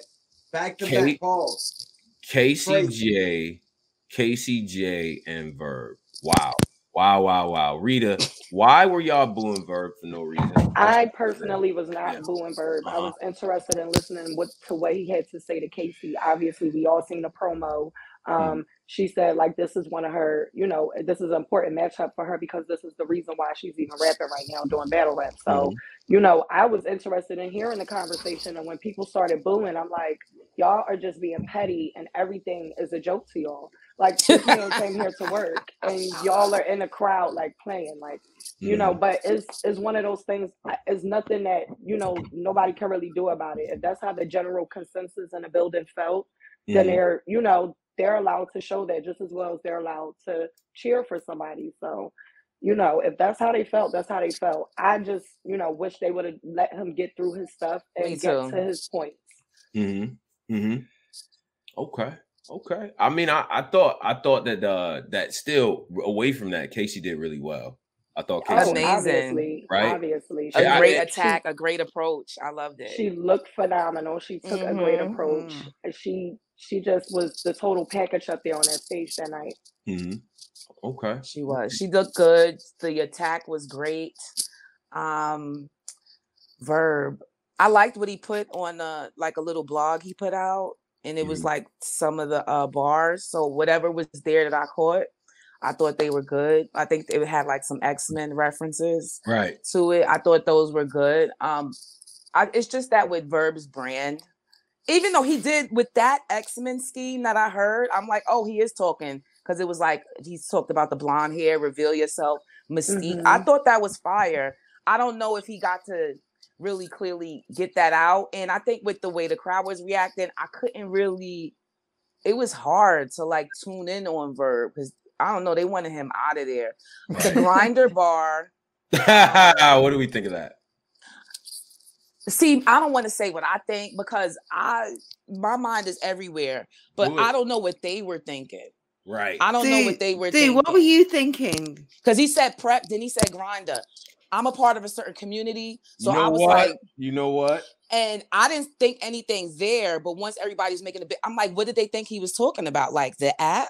back to K- back calls. Casey J, Casey J, and Verb. Wow. Wow, wow, wow. Rita, why were y'all booing Verb for no reason? I personally was not yeah. booing Verb. Uh-huh. I was interested in listening what, to what he had to say to Casey. Obviously, we all seen the promo. Mm-hmm. Um, she said like this is one of her, you know, this is an important matchup for her because this is the reason why she's even rapping right now doing battle rap. So, mm-hmm. you know, I was interested in hearing the conversation and when people started booing, I'm like, y'all are just being petty and everything is a joke to y'all. Like man came here to work and y'all are in a crowd like playing, like you mm-hmm. know, but it's it's one of those things, it's nothing that, you know, nobody can really do about it. If that's how the general consensus in the building felt, then mm-hmm. they're, you know, they're allowed to show that just as well as they're allowed to cheer for somebody. So, you know, if that's how they felt, that's how they felt. I just, you know, wish they would have let him get through his stuff and get to his points. Mm-hmm. Mm-hmm. Okay. Okay. I mean, I, I thought I thought that uh that still away from that, Casey did really well. I thought oh, Casey amazing, obviously, right? Obviously, a great attack, she, a great approach. I loved it. She looked phenomenal. She took mm-hmm. a great mm-hmm, approach. Mm-hmm. She she just was the total package up there on that stage that night. Mm-hmm. Okay. She was. She looked good. The attack was great. Um verb. I liked what he put on uh like a little blog he put out. And it mm-hmm. was like some of the uh bars. So whatever was there that I caught, I thought they were good. I think it had like some X-Men references right to it. I thought those were good. Um I, it's just that with Verb's brand, even though he did with that X-Men scheme that I heard, I'm like, oh, he is talking because it was like he's talked about the blonde hair, reveal yourself, mystique. Mm-hmm. I thought that was fire. I don't know if he got to really clearly get that out. And I think with the way the crowd was reacting, I couldn't really it was hard to like tune in on Verb because I don't know, they wanted him out of there. The grinder bar. what do we think of that? See, I don't want to say what I think because I my mind is everywhere, but I don't know what they were thinking. Right. I don't know what they were thinking. What were you thinking? Because he said prep, then he said grinder. I'm a part of a certain community. So you know I was what? like, you know what? And I didn't think anything there, but once everybody's making a bit, I'm like, what did they think he was talking about? Like the app?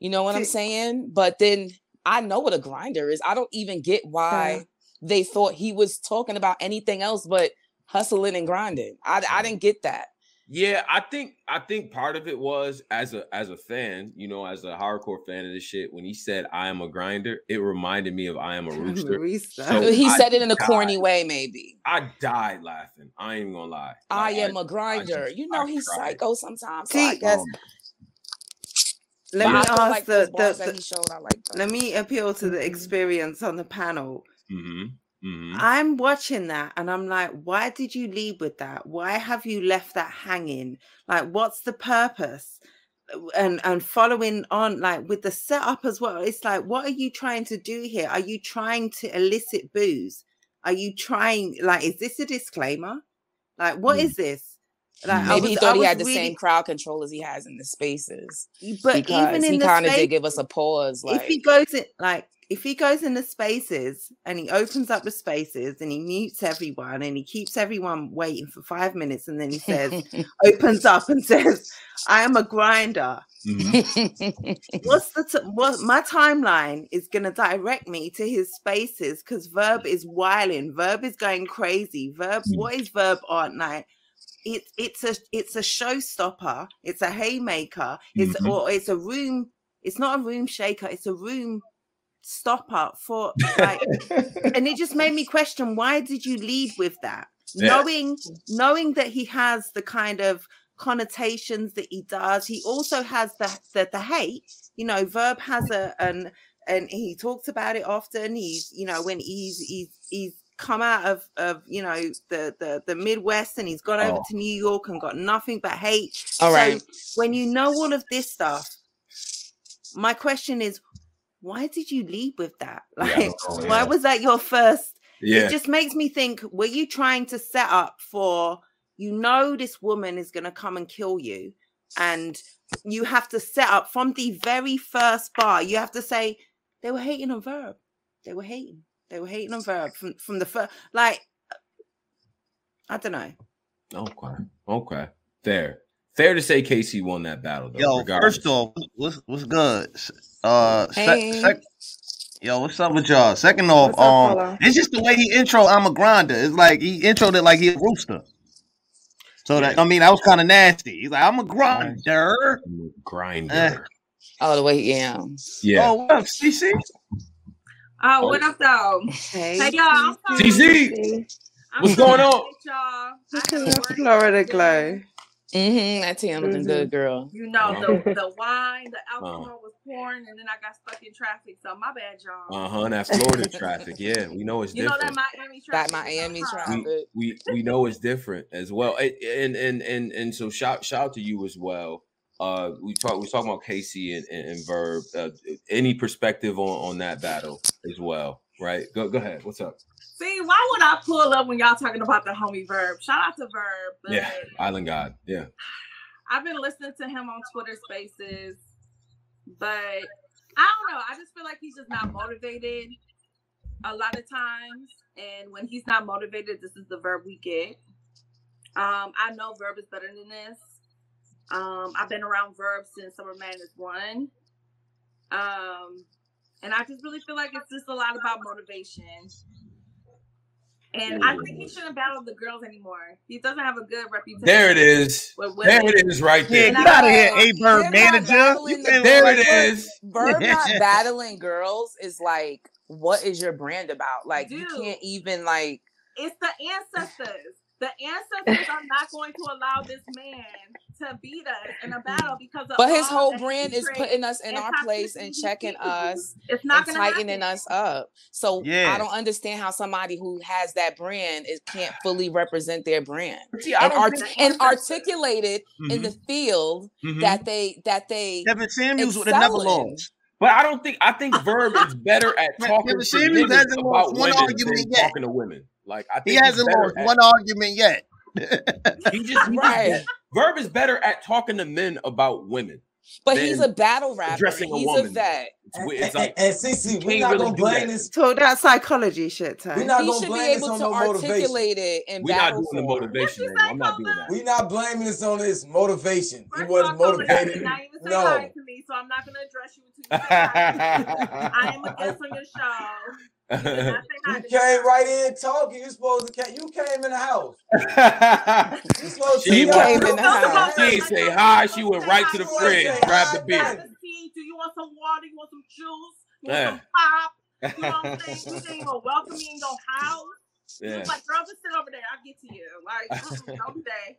You know what I'm saying? But then I know what a grinder is. I don't even get why yeah. They thought he was talking about anything else but hustling and grinding. I, I didn't get that. Yeah, I think I think part of it was as a as a fan, you know, as a hardcore fan of this shit. When he said "I am a grinder," it reminded me of "I am a rooster." So he I said it in a died. corny way, maybe. I died laughing. I ain't gonna lie. I am a grinder. Just, you know, he's psycho sometimes. So See, I guess. Um, let me ask like the, the, the showed, like let me appeal to the mm-hmm. experience on the panel. Mm-hmm. Mm-hmm. I'm watching that and I'm like, why did you lead with that? Why have you left that hanging? Like, what's the purpose? And and following on like with the setup as well. It's like, what are you trying to do here? Are you trying to elicit booze? Are you trying like is this a disclaimer? Like, what mm. is this? Like, Maybe was, he thought he had the really... same crowd control as he has in the spaces. But even in he kind of did give us a pause. Like if he goes in, like if he goes into spaces and he opens up the spaces and he mutes everyone and he keeps everyone waiting for five minutes and then he says, opens up and says, I am a grinder. Mm-hmm. What's the t- what my timeline is going to direct me to his spaces because Verb is wiling, Verb is going crazy. Verb, mm-hmm. what is Verb on like? It's it's a it's a showstopper. It's a haymaker. It's mm-hmm. or it's a room. It's not a room shaker. It's a room stopper for like and it just made me question why did you lead with that yeah. knowing knowing that he has the kind of connotations that he does he also has the the, the hate you know verb has a an and he talks about it often he's you know when he's he's he's come out of of you know the the, the midwest and he's gone oh. over to new york and got nothing but hate all so right when you know all of this stuff my question is why did you lead with that? Like, yeah, oh, yeah. why was that your first? Yeah. It just makes me think, were you trying to set up for, you know, this woman is going to come and kill you. And you have to set up from the very first bar, you have to say, they were hating on Verb. They were hating. They were hating on Verb from, from the first, like, uh, I don't know. Okay. Okay. Fair. Fair to say Casey won that battle. Though, Yo, regardless. first off, what's what's good? Uh, hey. sec, yo, what's up with y'all? Second off, um, it's just the way he intro. I'm a grinder. It's like he introed it like he a rooster. So that I mean, that was kind of nasty. He's like, I'm a grinder. grinder. Eh. Oh, the way yeah. Yeah. Oh, what up, CC? Oh, what up, though? Hey, hey y'all. CC. What's going on? Y'all. Florida Glow. Mm-hmm. That's him mm-hmm. good, girl. You know, the, the wine, the uh-huh. alcohol uh, was pouring, and then I got stuck in traffic. So my bad, y'all. Uh huh. That Florida traffic. Yeah, we know it's you different. know that Miami traffic. That Miami traffic. We, we we know it's different as well. And and and and so shout shout out to you as well. Uh, we talk we talking about Casey and, and, and Verb. Uh, any perspective on on that battle as well? Right. Go go ahead. What's up? See, why would I pull up when y'all talking about the homie Verb? Shout out to Verb. yeah, Island God. Yeah. I've been listening to him on Twitter Spaces, but I don't know. I just feel like he's just not motivated a lot of times, and when he's not motivated, this is the Verb we get. Um, I know Verb is better than this. Um, I've been around Verb since Summer Madness one. Um, and I just really feel like it's just a lot about motivation. And I think he shouldn't battle the girls anymore. He doesn't have a good reputation. There it is. There it is, right there. Yeah, get out of here, A Bird manager. The there it is. Verb not battling girls is like, what is your brand about? Like, Dude, you can't even like. It's the ancestors. The ancestors are not going to allow this man to beat us in a battle because But his whole brand is putting us in our place and checking us. It's not and tightening happen. us up. So yeah. I don't understand how somebody who has that brand is can't fully represent their brand See, and, art- and articulate it mm-hmm. in the mm-hmm. field mm-hmm. that they that they Kevin Samuels would have never lost. But I don't think I think Verb is better at talking to Samuels hasn't lost one argument yet. talking to women. Like I think he hasn't lost one argument yet. He just right. Verb is better at talking to men about women. But he's a battle rapper. He's a, a vet. It's, it's like, and, and CC, we're not really gonna blame this. Talk that psychology shit, time. We're not he gonna blame this on no articulate it in We're not doing the motivation. I'm not doing that. We're not blaming this on his motivation. First he wasn't motivated. Not even say no. hi to me, so I'm not gonna address you until you I am a guest on your show you came right in talking. You supposed to you came in the house. you supposed she to came in the house. She didn't say hi. She went right to the fridge, grabbed the beer. Do you want some water? You want some juice? You want some pop? You know what I'm saying? You didn't even welcome me in your house. Yeah. was like, girl, just sit over there. I'll get to you. Like, don't day.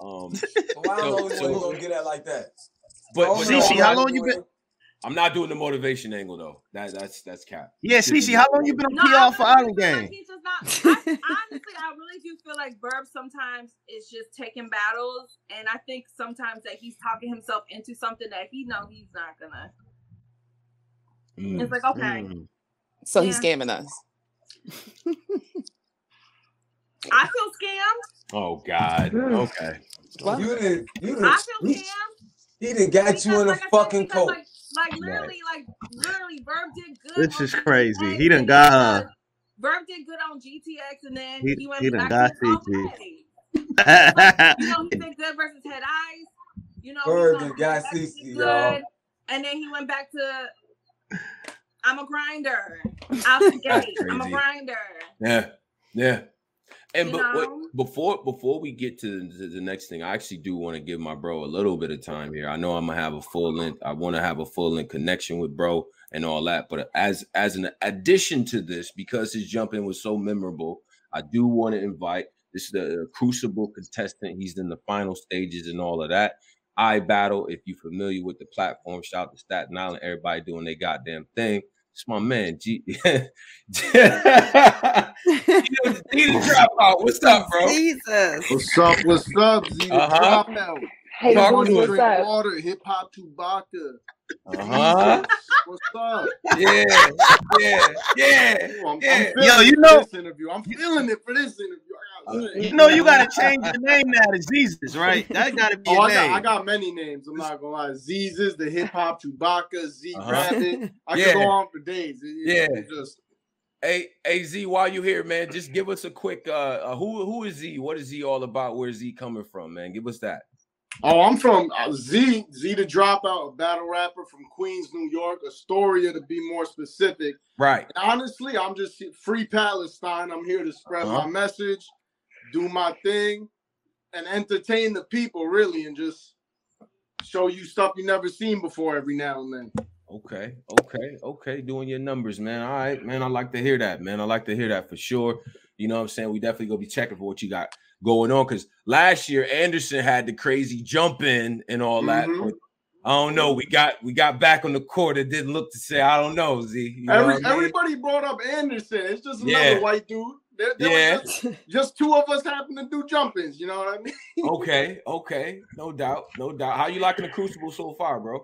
Um, well, I don't know so, so, gonna get at like that. But, but Cece, how long you been? I'm not doing the motivation angle though. That that's that's cap. Yeah, Cece, how long you been on no, PR for Island Game? Like he's just not. I, honestly, I really do feel like Verb sometimes is just taking battles, and I think sometimes that he's talking himself into something that he know he's not gonna. Mm. It's like okay. Mm. So yeah. he's scamming us. I feel scammed. Oh God. Mm. Okay. Well, you didn't. You didn't. I feel scammed. He didn't got because, you in a fucking coat. Like, like literally, like literally, Verb did good. This is crazy. He done got her. Verb did good on GTX, and then he, he went he back done got to CG. you know, he did good versus Head Ice. You know, Verb did got CC, y'all. And then he went back to I'm a grinder. Out the gate. I'm a grinder. Yeah. Yeah. And but before before we get to the, next thing, I actually do want to give my bro a little bit of time here. I know I'm gonna have a full length. I want to have a full length connection with bro and all that. But as as an addition to this, because his jumping was so memorable, I do want to invite this is the Crucible contestant. He's in the final stages and all of that. I battle. If you're familiar with the platform, shout to Staten Island. Everybody doing their goddamn thing. It's my man, G. G the dropout. What's up, bro? Jesus. What's up? What's up? Z the uh-huh. dropout. Hey, what's drink up? water, hip hop to vodka. Uh-huh. What's up? Yeah, yeah, yeah. Ooh, I'm, yeah. I'm Yo, you know, this interview. I'm feeling it for this interview. Uh, you know, you gotta change the name now to Jesus, right? That gotta be oh, I name. Got, I got many names. I'm not gonna lie. Zeezes, the hip hop Chewbacca, Z uh-huh. Rabbit. I yeah. could go on for days. It, yeah, just. Hey, hey Z, while you here, man, just give us a quick uh, uh who who is Z? What is Z all about? Where's Z coming from, man? Give us that. Oh, I'm from uh, Z, Z the Dropout, a battle rapper from Queens, New York, Astoria to be more specific. Right. And honestly, I'm just free Palestine. I'm here to spread uh-huh. my message, do my thing, and entertain the people really, and just show you stuff you never seen before every now and then. Okay, okay, okay. Doing your numbers, man. All right, man. I like to hear that, man. I like to hear that for sure. You know what I'm saying? We definitely gonna be checking for what you got going on because last year Anderson had the crazy jump in and all that. Mm-hmm. I don't know. We got we got back on the court. It didn't look to say I don't know. Z. You know Every, I mean? Everybody brought up Anderson. It's just another yeah. white dude. There, there yeah. Just, just, two of us happen to do jump-ins. You know what I mean? okay. Okay. No doubt. No doubt. How you liking the Crucible so far, bro?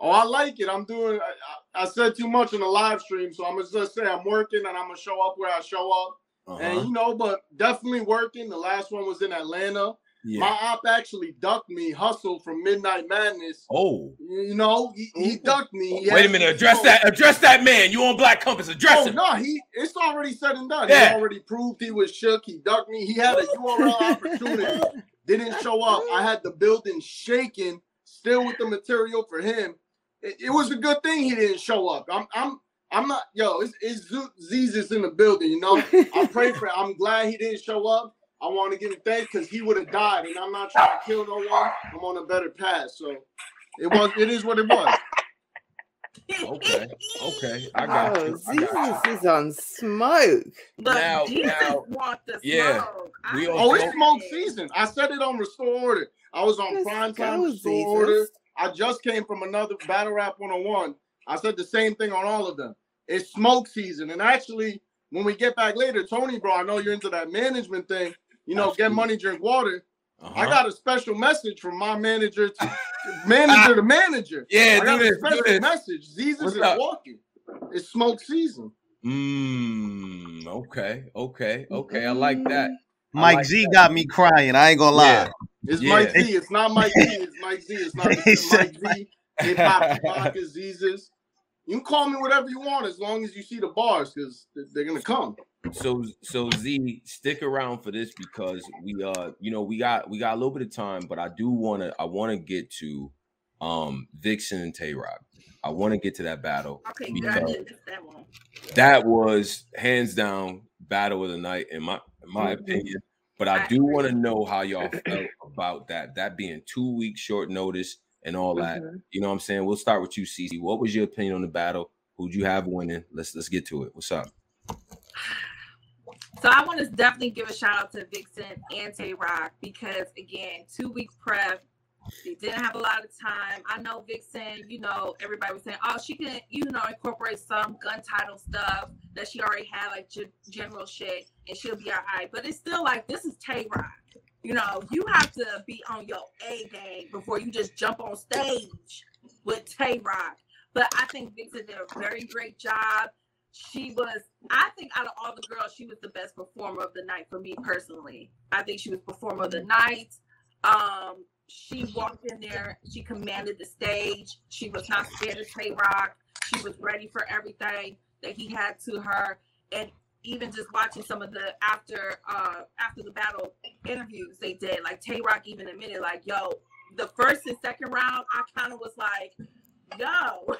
Oh, I like it. I'm doing. I, I said too much in the live stream, so I'm gonna just say I'm working and I'm gonna show up where I show up. Uh-huh. And you know, but definitely working. The last one was in Atlanta. Yeah. My op actually ducked me, hustled from Midnight Madness. Oh, you know, he, he ducked me. He Wait a minute, address that, address that man. You on Black Compass? Address oh, him. No, he it's already said and done. Yeah. He already proved he was shook. He ducked me. He had a URL opportunity, didn't show up. I had the building shaking, still with the material for him. It, it was a good thing he didn't show up. I'm I'm I'm not, yo, it's, it's Jesus in the building, you know. I pray for I'm glad he didn't show up. I want to give him thanks because he would have died, and I'm not trying to kill no one. I'm on a better path. So it was, it is what it was. okay, okay, I got oh, you. I got Jesus is on smoke. But now, Jesus now, want the yeah, smoke. We oh, it's smoke season. I said it on Restore Order. I was on prime time Restore Order. I just came from another Battle Rap 101. I said the same thing on all of them. It's smoke season, and actually, when we get back later, Tony, bro, I know you're into that management thing. You know, Absolutely. get money, drink water. Uh-huh. I got a special message from my manager to manager to manager. Yeah, I got a special message. Jesus is up? walking. It's smoke season. Mmm. Okay. Okay. Okay. I like that. Mike like Z that. got me crying. I ain't gonna lie. Yeah. It's yeah. Mike Z. It's not Mike Z. It's Mike Z. It's not Mike Z. Hip hop Jesus. You can call me whatever you want as long as you see the bars because they're gonna come. So so Z, stick around for this because we uh you know we got we got a little bit of time, but I do want to I want to get to um Vixen and Tay Roc. I want to get to that battle. Okay, because that. That was hands down battle of the night in my in my mm-hmm. opinion. But I, I do want to know how y'all felt about that. That being two weeks short notice and all that. Mm-hmm. You know what I'm saying? We'll start with you, Cece. What was your opinion on the battle? Who'd you have winning? Let's let's get to it. What's up? So I want to definitely give a shout out to Vixen and Tay Roc because again, two weeks prep. They didn't have a lot of time. I know Vixen, you know, everybody was saying, oh, she can, you know, incorporate some gun title stuff that she already had, like general shit, and she'll be all right. But it's still like, this is Tay Roc. You know, you have to be on your A game before you just jump on stage with Tay Roc. But I think Vixen did a very great job. She was, I think, out of all the girls, she was the best performer of the night for me personally. I think she was performer of the night. Um, she walked in there, she commanded the stage. She was not scared of Tay Roc. She was ready for everything that he had to her. And even just watching some of the after uh after the battle interviews they did, like Tay Roc even admitted, like, yo, the first and second round, I kind of was like, yo,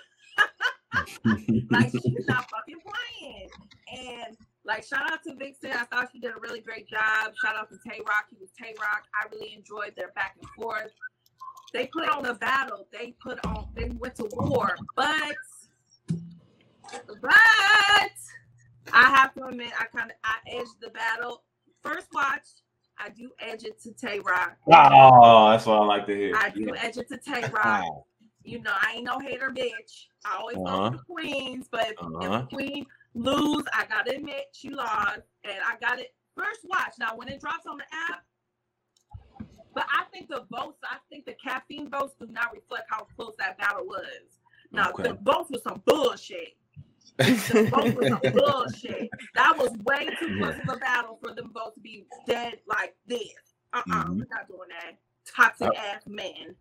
like she's not fucking playing. And like shout out to Vixen. I thought she did a really great job. Shout out to Tay Roc. He was Tay Roc. I really enjoyed their back and forth. They put on the battle. They put on they went to war. But but I have to admit, I kind of I edged the battle. First watch, I do edge it to Tay Roc. Oh, that's what I like to hear. I do edge it to Tay Roc. You know, I ain't no hater bitch. I always uh-huh. the queens, but uh-huh. if queen lose, I gotta admit she lost, and I got it first watch. Now, when it drops on the app, but I think the votes, I think the caffeine votes do not reflect how close that battle was. Now, okay. the votes was some bullshit both was some bullshit. That was way too close of a battle for them both to be dead like this. Uh uh-uh, uh, mm-hmm. we're not doing that. Toxic uh, ass man.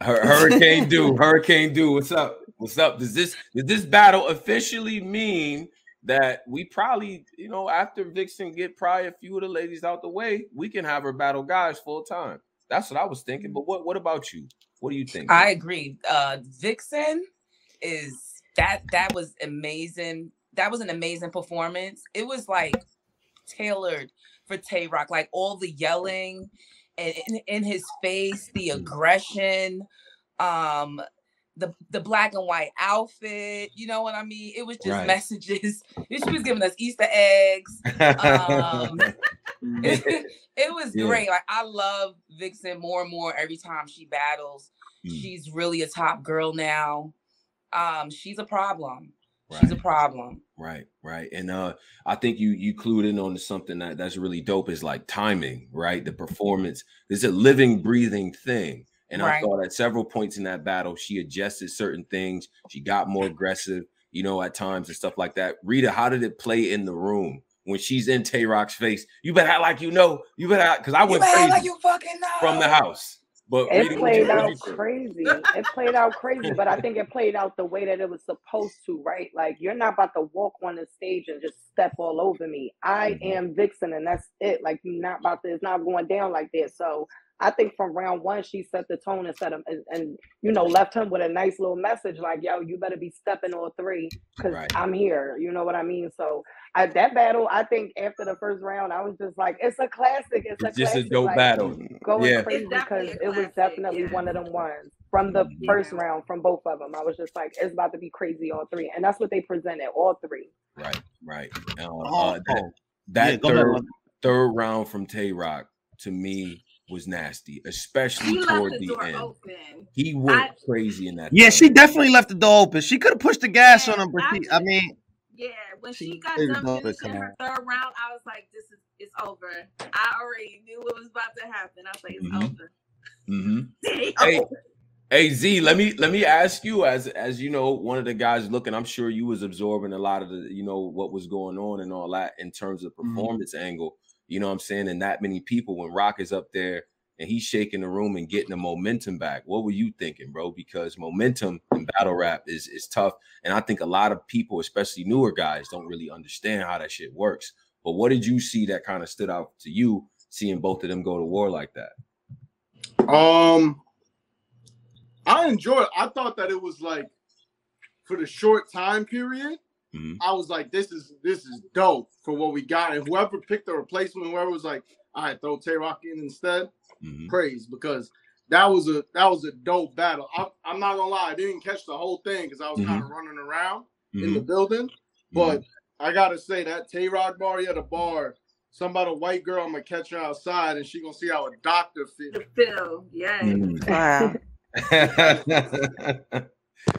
Hurricane do Hurricane do. What's up? What's up? Does this does this battle officially mean that we probably, you know, after Vixen get probably a few of the ladies out the way, we can have her battle guys full time. That's what I was thinking. But what what about you? What do you think? I agree. Uh Vixen is that that was amazing. That was an amazing performance. It was like tailored for Tay Roc, like all the yelling and in, in his face, the mm. aggression, um, the the black and white outfit. You know what I mean? It was just right. messages. She was giving us Easter eggs. Um, it, it, was yeah. great. Like I love Vixen more and more every time she battles. Mm. She's really a top girl now um, she's a problem. Right. She's a problem. Right, right. And uh I think you you clued in on something that that's really dope is like timing, right? The performance is a living, breathing thing. And right. I thought at several points in that battle, she adjusted certain things. She got more aggressive, you know, at times and stuff like that. Rita, how did it play in the room when she's in Tay Roc's face? You better act like you know. You better because I went crazy like you fucking know. from the house. But it played out crazy. it played out crazy, but I think it played out the way that it was supposed to, right? Like you're not about to walk on the stage and just step all over me. I mm-hmm. am Vixen, and that's it. Like you're not about to. It's not going down like this. So I think from round one, she set the tone and set him and, and, you know left him with a nice little message like, "Yo, you better be stepping all three because right. I'm here." You know what I mean? So I, that battle, I think after the first round, I was just like, "It's a classic. It's, it's a just classic. a dope like, battle." Going yeah. crazy because it was definitely yeah. one of them ones. from the yeah. first round from both of them. I was just like, it's about to be crazy all three, and that's what they presented all three. Right, right. Uh, oh, uh, that, that yeah, third third round from Tay Roc to me was nasty, especially he toward the, the end. Open. He went I, crazy in that. Yeah, she definitely left the door open. She could have pushed the gas yeah, on him, but she, I mean, yeah, when she, she got done finishing her third round, I was like, "This is it's over." I already knew what was about to happen. I was like, "It's mm-hmm. over." Mm-hmm. hey, hey Z, let me let me ask you as as you know one of the guys looking. I'm sure you was absorbing a lot of the you know what was going on and all that in terms of mm-hmm. performance mm-hmm. angle. You know what I'm saying? And that many people when Roc is up there and he's shaking the room and getting the momentum back. What were you thinking, bro? Because momentum in battle rap is is tough, and I think a lot of people, especially newer guys, don't really understand how that shit works. But what did you see that kind of stood out to you, seeing both of them go to war like that? Um, I enjoyed. I thought that it was like for the short time period. Mm-hmm. I was like, this is this is dope for what we got. And whoever picked the replacement, whoever was like, all right, throw Tay Roc in instead, mm-hmm. praise because that was a that was a dope battle. I, am not gonna lie, I didn't catch the whole thing because I was mm-hmm. kind of running around in the mm-hmm. building. But mm-hmm. I gotta say that Tay Roc bar, yeah, the bar some about a white girl. I'm gonna catch her outside, and she gonna see how a doctor feel. Feel, yeah. Mm. Wow.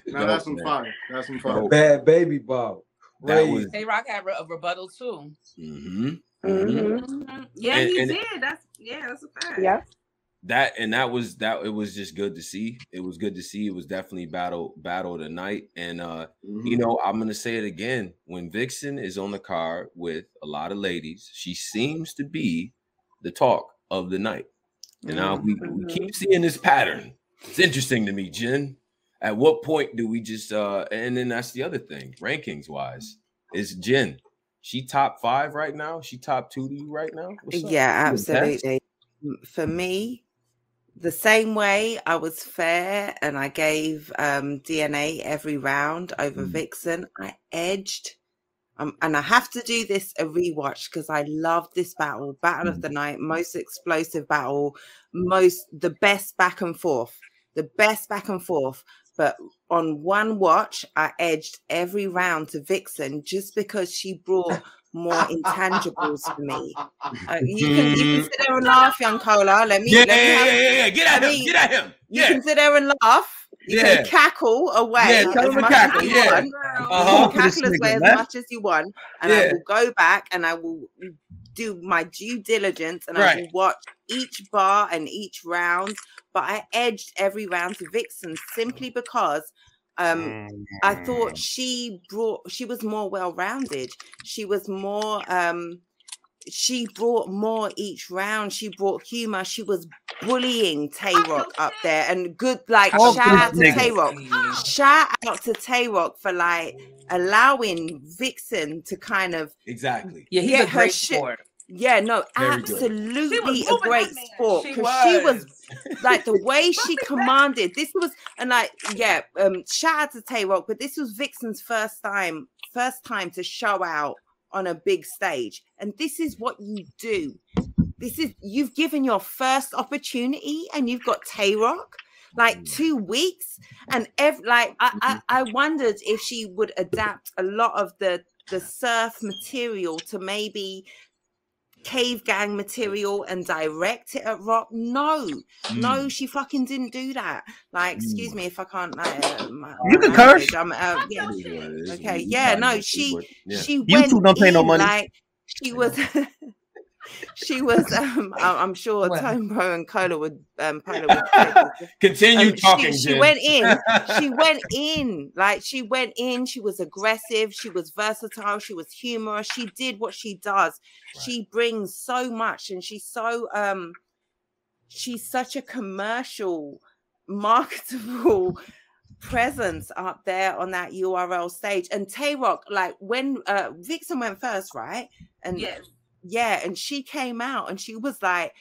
now that's some fire. That's some fire. Bad baby Bob. That was. Tay Roc had a rebuttal too. Mm-hmm. Mm-hmm. mm-hmm. Yeah, and, he and did. That's yeah, that's a fact. Yeah that and that was that it was just good to see it was good to see it was definitely battle battle tonight and uh mm-hmm. you know i'm gonna say it again when vixen is on the card with a lot of ladies she seems to be the talk of the night and now we, we mm-hmm. keep seeing this pattern it's interesting to me jen at what point do we just uh and then that's the other thing rankings wise is jen she top five right now she top two to you right now yeah absolutely for me the same way I was fair and I gave um, DNA every round over mm. Vixen, I edged. Um, and I have to do this a rewatch because I love this battle, battle mm. of the night, most explosive battle, most the best back and forth, the best back and forth. But on one watch, I edged every round to Vixen just because she brought more intangibles for me. Uh, you can you can sit there and laugh, young Cola. Let me. Yeah, let me yeah, yeah, yeah, Get at him. Get at him. Yeah. You can sit there and laugh. You yeah. can cackle away. Yeah, tell him cackle. Yeah. Want. Uh-huh. cackle away as much as you want, and yeah. I will go back and I will do my due diligence and right. I will watch each bar and each round. But I edged every round to Vixen simply because um i thought mm. she brought she was more well-rounded. She was more um she brought more each round. She brought humor. She was bullying tay roc up there and good like oh, shout out to tay roc shout out to tay roc for like allowing vixen to kind of exactly. Yeah he's a great sport yeah, no, Very absolutely a great sport because she, she, was like the way she commanded. This was and like yeah, um, shout out to Tay Roc, but this was Vixen's first time, first time to show out on a big stage, and this is what you do. This is you've given your first opportunity, and you've got Tay Roc like mm. two weeks, and ev- like I, I I wondered if she would adapt a lot of the the surf material to maybe cave gang material and direct it at Roc. No, mm. no, she fucking didn't do that. Like, excuse mm. me if I can't. Uh, my, you can curse. Uh, yeah. Okay, yeah, no, she yeah. she went YouTube don't pay no money. Like, she was. She was um I'm sure Tombo and Cola would um Pola would continue um, talking. She, she went in, she went in, like she went in, she was aggressive, she was versatile, she was humorous, she did what she does. Right. She brings so much and she's so um she's such a commercial marketable presence up there on that URL stage. And Tay Roc, like when uh Vixen went first, right? And yes yeah, and she came out and she was like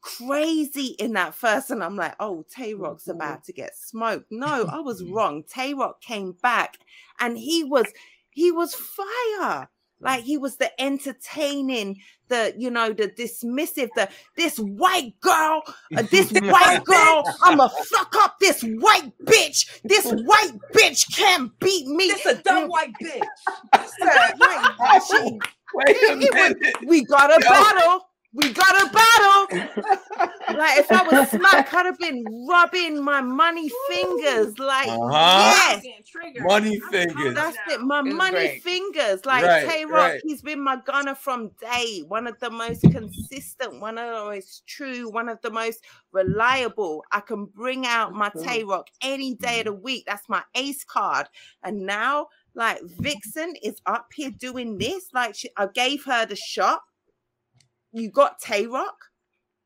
crazy in that first, and I'm like, oh, Tay Roc's mm-hmm. about to get smoked. No, I was wrong. Tay Roc came back and he was he was fire. Like he was the entertaining, the you know, the dismissive, the this white girl, uh, this white girl, I'ma fuck up this white bitch. This white bitch can't beat me. This a dumb white bitch. like, she, Wait a minute. we got a Yo. battle we got a battle. like if I was smack, I'd have been rubbing my money fingers. Like uh-huh. yes, money fingers. That's it. My money great. fingers. Like right, Tay Roc, right. he's been my gunner from day. One of the most consistent, one of the most true, one of the most reliable. I can bring out my mm-hmm. Tay Roc any day of the week. That's my ace card. And now, like Vixen is up here doing this. Like she, I gave her the shot you got Tay Roc.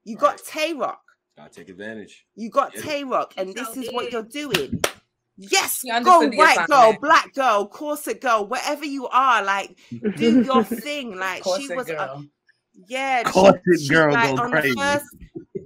You got. Tay Roc. Gotta take advantage. You got Tay Roc, and this is what you're doing. Yes, go white girl, black girl, corset girl, wherever you are, like do your thing. Like corset she was, a, yeah, corset she, girl, like, on crazy. the first,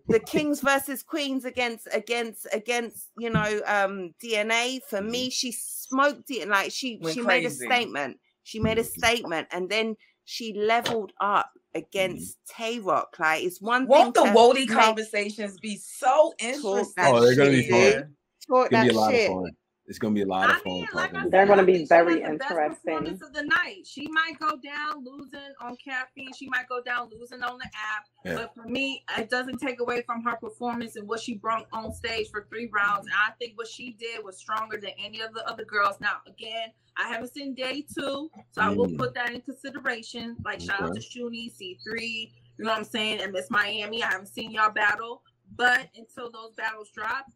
the kings versus queens against against against you know um DNA. For me, mm-hmm. she smoked it, and like she Went she crazy. made a statement. She made a statement, and then she leveled up against mm. Tay Roc. Like it's one Won't thing. Won't the Wody conversations be so interesting? Oh, they're gonna be fun. Talk it's gonna be a lot shit. Of fun. It's gonna be a lot I of fun. Mean, like said, They're gonna be very interesting. of the night. She might go down losing on caffeine. She might go down losing on the app. Yeah. But for me, it doesn't take away from her performance and what she brought on stage for three rounds. And I think what she did was stronger than any of the other girls. Now, again, I haven't seen day two, so mm. I will mm. put that in consideration. Like okay. shout out to Shuni, C3, you know what I'm saying, and Miss Miami. I haven't seen y'all battle, but until those battles drop,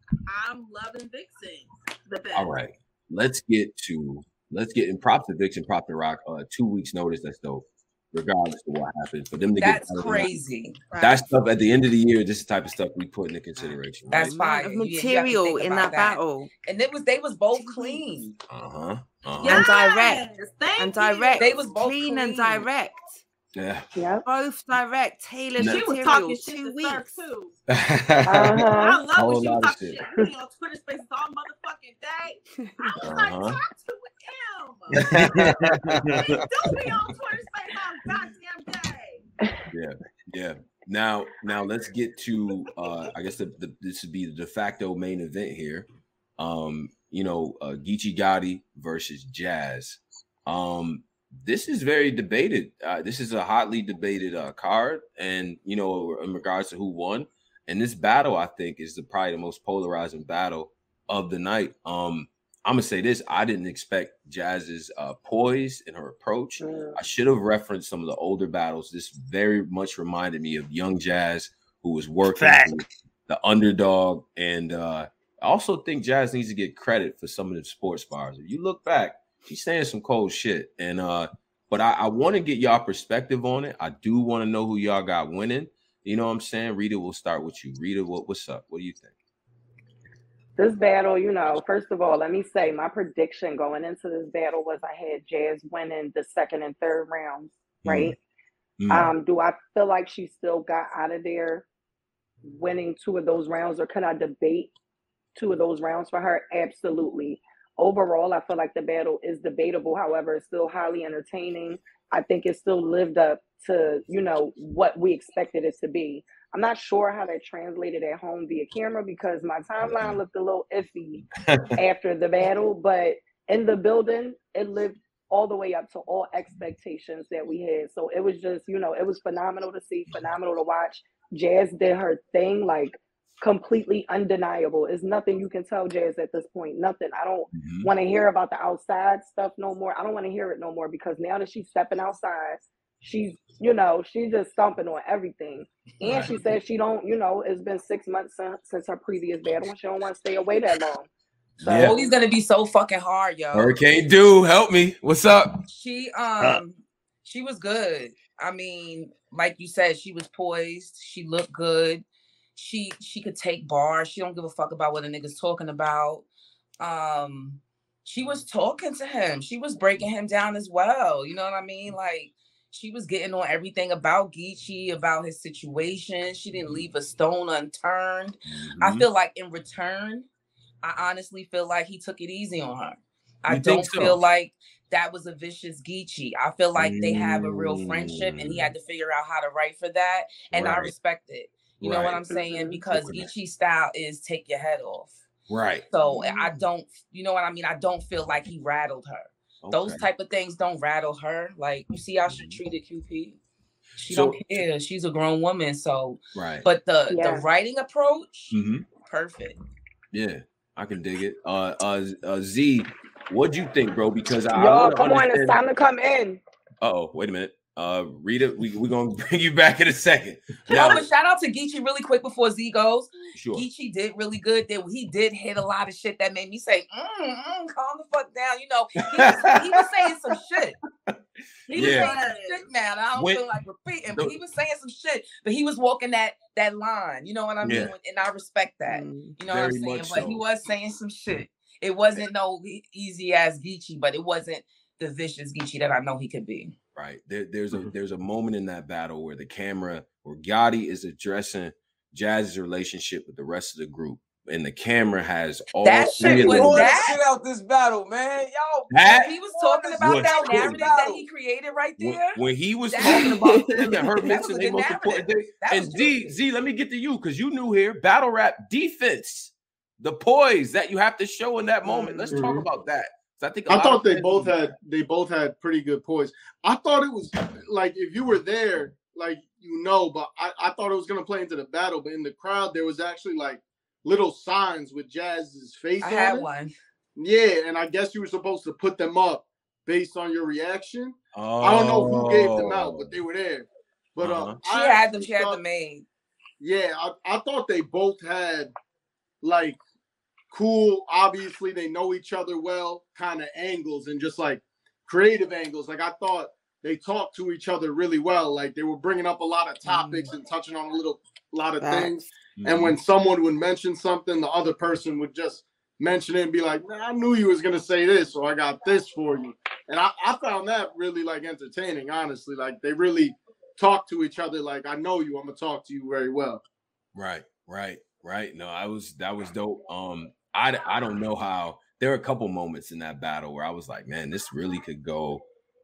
I'm loving Vixen the best. All right, let's get to let's get in props to Vixen, prop to Roc. Uh, two weeks notice. That's dope. Regardless of what happens, for them to that's get crazy. Right. That stuff at the end of the year, this is the type of stuff we put into consideration. Right? That's fine. Material in that, that, battle, and it was they was both clean. Uh huh. Uh-huh. Yes, and direct. and direct. They was both clean, clean. and direct. Yeah. Yeah. Both direct. Taylor she was talking two weeks. Too. uh-huh. I love when she was talking shit. shit. on Twitter Spaces all motherfucking day. I was uh-huh. like, talk to him. do be on Twitter Spaces all goddamn day. Yeah. Yeah. Now, now let's get to. uh I guess the, the, this would be the de facto main event here. Um, you know, uh, Geechee Gotti versus Jazz. Um, this is very debated. Uh, this is a hotly debated uh, card, and you know, in regards to who won, and this battle, I think, is the probably the most polarizing battle of the night. Um, I'm gonna say this: I didn't expect Jazz's uh, poise and her approach. Mm. I should have referenced some of the older battles. This very much reminded me of young Jazz, who was working the underdog, and uh, I also think Jazz needs to get credit for some of the sports bars. If you look back she's saying some cold shit. And uh, but I, I want to get y'all perspective on it. I do want to know who y'all got winning. You know what I'm saying? Rita, we'll start with you. Rita, what, what's up? What do you think? This battle, you know, first of all, let me say my prediction going into this battle was I had Jazz winning the second and third rounds, mm-hmm. right? Mm-hmm. Um, do I feel like she still got out of there winning two of those rounds, or can I debate two of those rounds for her? Absolutely overall, I feel like the battle is debatable. However, it's still highly entertaining. I think it still lived up to, you know, what we expected it to be. I'm not sure how that translated at home via camera because my timeline looked a little iffy after the battle, but in the building, it lived all the way up to all expectations that we had. So it was just, you know, it was phenomenal to see, phenomenal to watch. Jazz did her thing. Like completely undeniable. It's nothing you can tell Jazz at this point. Nothing. I don't mm-hmm. want to hear about the outside stuff no more. I don't want to hear it no more because now that she's stepping outside, she's you know she's just stomping on everything. And right. she said she don't you know it's been six months since, since her previous battle and she don't want to stay away that long. So yeah. Holy's gonna be so fucking hard, yo. Hurricane Do, help me. What's up? She um she was good. I mean, like you said, she was poised. She looked good she she could take bars. She don't give a fuck about what a nigga's talking about. Um, she was talking to him. She was breaking him down as well. You know what I mean? Like she was getting on everything about Geechee, about his situation. She didn't leave a stone unturned. Mm-hmm. I feel like in return, I honestly feel like he took it easy on her. I don't so? feel like that was a vicious Geechee. I feel like mm. they have a real friendship and he had mm. to figure out how to write for that. And right. I respect it. You right. know what I'm saying? Because Geechee style is take your head off. Right. So I mm. don't, you know what I mean? I don't feel like he rattled her. Okay. Those type of things don't rattle her. Like you see how she mm. treated QP. She so, don't care. She's a grown woman. So right. But the yeah. the writing approach, mm-hmm. perfect. Yeah, I can dig it. Uh, uh, uh Z, what'd you think, bro? Because I y'all come understand... on, it's time to come in. Oh, wait a minute. Uh, Rita, we we're gonna bring you back in a second. Now, oh, but shout out to Geechee really quick before Z goes. Sure. Geechee did really good. That he did hit a lot of shit that made me say, mm, mm, "Calm the fuck down." You know, he was, he was saying some shit. He was yeah. saying some shit, man. I don't when, feel like repeating, but he was saying some shit. But he was walking that that line. You know what I mean? Yeah. And I respect that. Mm, you know what I'm saying? But so. he was saying some shit. It wasn't no easy ass Geechee, but it wasn't the vicious Geechee that I know he could be right? There, there's a mm-hmm. there's a moment in that battle where the camera, where Gotti is addressing Jazz's relationship with the rest of the group, and the camera has all that shit was that shit out this battle, man. Y'all, that he was talking about that narrative that he created right there. When, when he was talking about him and her mixing the most important thing. And Z, Z, let me get to you because you knew here battle rap defense, the poise that you have to show in that moment. Let's mm-hmm. talk about that. I think I thought they both had they both had pretty good poise. I thought it was like if you were there, like you know, but I, I thought it was gonna play into the battle, but in the crowd there was actually like little signs with Jazz's face. I on had it. one. Yeah, and I guess you were supposed to put them up based on your reaction. Oh. I don't know who gave them out, but they were there. But uh, uh she I had them. She thought, had them made. Yeah, I, I thought they both had like cool. Obviously, they know each other well, kind of angles and just like creative angles. Like I thought they talked to each other really well. Like they were bringing up a lot of topics mm and touching on a little, lot of things. mm And when someone would mention something, the other person would just mention it and be like, "Man, I knew you was gonna say this, so I got this for you." And I, I found that really like entertaining, honestly. Like they really talk to each other. Like I know you, I'm gonna talk to you very well. Right, right, right. No, I was that was dope. Um, I I don't know how. There were a couple moments in that battle where I was like, man, this really could go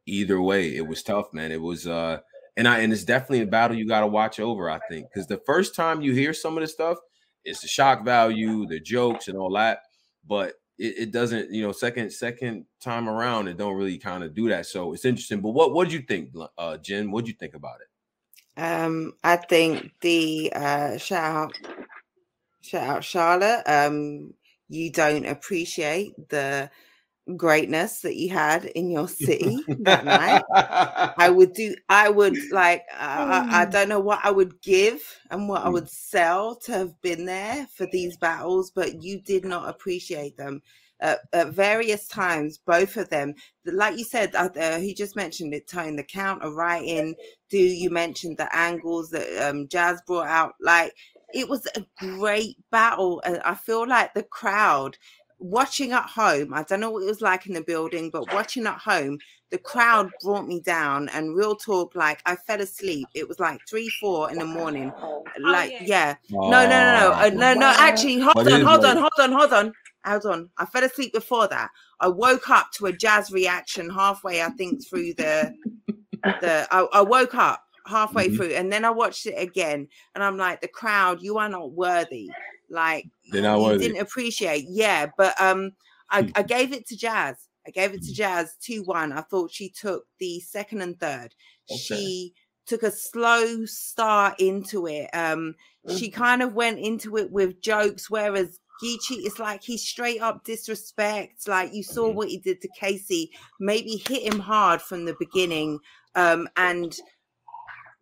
either way. It was tough, man. It was uh and I and it's definitely a battle you got to watch over, I think, because the first time you hear some of the stuff, it's the shock value, the jokes, and all that. But it, it doesn't, you know, second second time around, it don't really kind of do that. So it's interesting. But what what did you think, uh, Jen? What did you think about it? Um, I think the uh, shout out, shout out Charlotte. Um, you don't appreciate the greatness that you had in your city that night. I would do, I would like, uh, I, I, mm. don't know what I would give and what I mm. would sell to have been there for these battles, but you did not appreciate them. at various times, both of them, like you said, uh, uh, he just mentioned it, Tone, the counter writing. Do you mentioned the angles that um, Jazz brought out? Like it was a great battle. And I feel like the crowd watching at home, I don't know what it was like in the building, but watching at home, the crowd brought me down and real talk, like I fell asleep. It was like three, four in the morning. Oh, like, yeah. No, no, no, no. Uh, no, no, actually, hold on, hold on, hold on, hold on. Hold on. I fell asleep before that. I woke up to a jazz reaction halfway, I think, through the the I, I woke up halfway mm-hmm. through and then I watched it again and I'm like the crowd you are not worthy like worthy. didn't appreciate yeah but um I, hmm. I gave it to Jazz I gave it to hmm. Jazz 2-1 I thought she took the second and third okay. she took a slow start into it um she mm-hmm. kind of went into it with jokes whereas Geechee is like he straight up disrespect. Like you saw mm-hmm. what he did to Casey, maybe hit him hard from the beginning. Um, and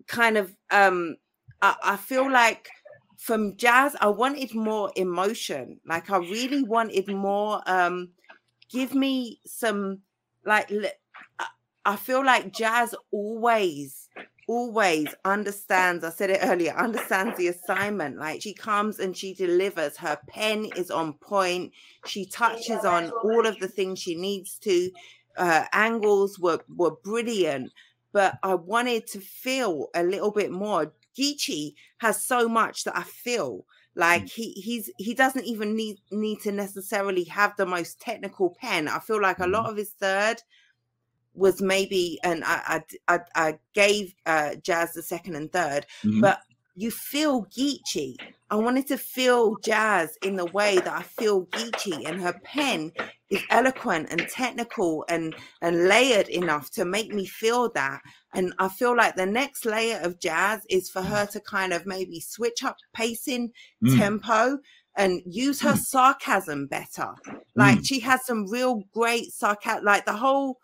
kind of um I, I feel like from jazz i wanted more emotion. Like i really wanted more um give me some like i feel like jazz always always understands i said it earlier understands the assignment. Like she comes and she delivers. Her pen is on point. She touches on all of the things she needs to. Uh, angles were were brilliant but I wanted to feel a little bit more. Geechee has so much that I feel Like mm. he he's he doesn't even need need to necessarily have the most technical pen. I feel like a lot mm-hmm. of his third was maybe, and I I I, I gave uh, Jazz the second and 3rd mm-hmm. but you feel Geechee. I wanted to feel Jazz in the way that I feel Geechee, and her pen is eloquent and technical and and layered enough to make me feel that. And I feel like the next layer of Jazz is for her to kind of maybe switch up pacing, mm. tempo, and use her mm. sarcasm better. Like mm. she has some real great sarcasm, like the whole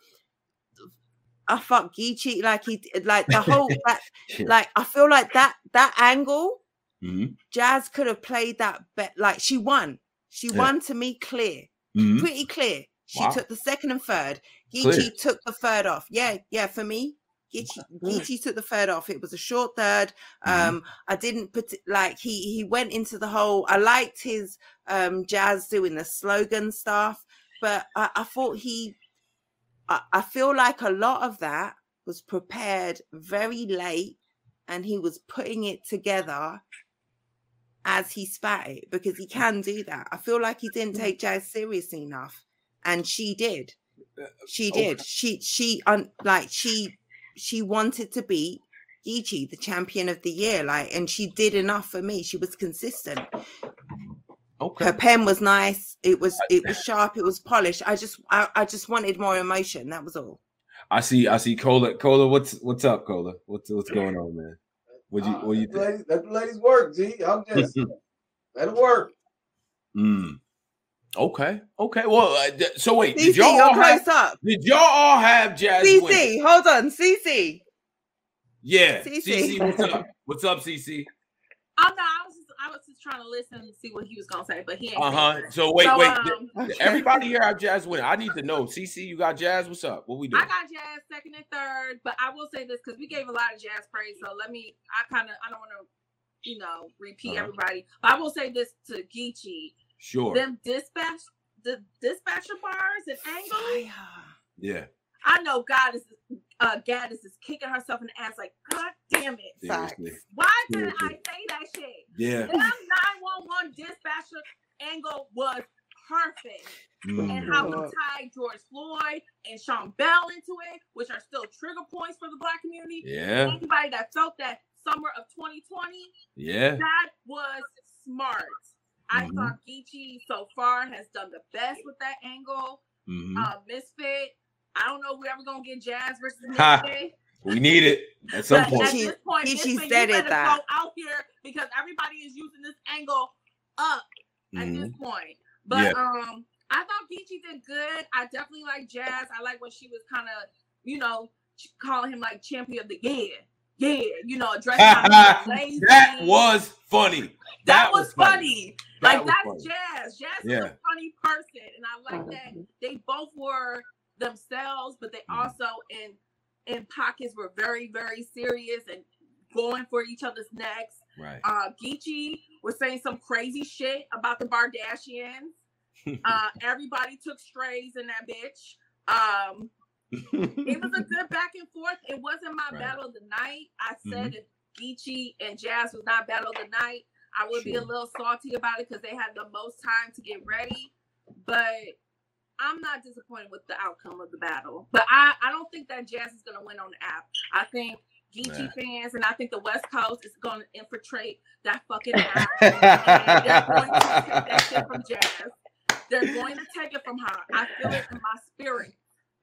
I fuck Geechee, like he like the whole that, like I feel like that that angle, mm-hmm. Jazz could have played that bet like she won. She yeah. won to me clear. Mm-hmm. Pretty clear. She wow. took the second and third. Geechee took the third off. Yeah, yeah, for me. Geechee, Geechee took the third off. It was a short 3rd mm-hmm. Um, I didn't put like he he went into the whole. I liked his um jazz doing the slogan stuff, but I, I thought he I, feel like a lot of that was prepared very late and he was putting it together as he spat it because he can do that. I feel like he didn't take Jazz seriously enough, and she did. Uh, she did. Okay. She she un, like she she wanted to be Geechee, the champion of the year, like, and she did enough for me. She was consistent. Okay. Her pen was nice. It was it was sharp. It was polished. I just I, I just wanted more emotion. That was all. I see. I see. Cola. Cola. What's what's up, Cola? What's what's going on, man? What you what you think? Ladies, let the ladies work. G. I'm just let it work. Hmm. Okay. Okay. Well, uh, so wait. CC, did y'all all have, up. Did y'all all have Jazz? CC, win? hold on. CC. Yeah. CC. CC. What's up? What's up, CC? Oh no, I was I was just trying to listen and see what he was gonna say, but he ain't. Uh huh. So wait, so, wait. Um, Everybody here have Jazz win. I need to know. CC, you got Jazz. What's up? What we doing? I got Jazz second and third, but I will say this because we gave a lot of Jazz praise. So let me. I kind of. I don't want to, you know, repeat uh-huh. everybody. But I will say this to Geechee. Sure. Them dispatch the dispatcher bars and angles. Yeah. I know God is uh Gaddis is kicking herself in the ass like, God damn it. Seriously. Why didn't I say that shit? Yeah. That 911 dispatcher angle was perfect. Mm. And how we tied George Floyd and Sean Bell into it, which are still trigger points for the black community. Yeah. Anybody that felt that summer of 2020. Yeah. That was smart. I mm-hmm. thought Geechee so far has done the best with that angle. Mm-hmm. Uh, Misfit, I don't know if we're ever gonna get Jazz versus Misfit. We need it at some point. At this point, she, she said it that. Go out here because everybody is using this angle up at mm-hmm. this point. But yeah. um, I thought Geechee did good. I definitely like Jazz. I like when she was kind of, you know, calling him like champion of the year. Yeah, you know, addressing that was funny. That, that was, funny. funny. That like was that's funny. Jazz. Jazz yeah. is a funny person, and I like that they both were themselves, but they mm-hmm. also in in pockets were very, very serious and going for each other's necks. Right. Uh Geechee was saying some crazy shit about the Bardashians. uh everybody took strays in that bitch. Um it was a good back and forth. It wasn't my right. battle of the night. I said mm-hmm. if Geechee and Jazz was not battle of the night, I would sure. be a little salty about it because they had the most time to get ready. But I'm not disappointed with the outcome of the battle, but I, I don't think that Jazz is going to win on the app. I think Geechee fans and I think the West Coast is going to infiltrate that fucking app. they're going to take that shit from Jazz. They're going to take it from her. I feel it in my spirit.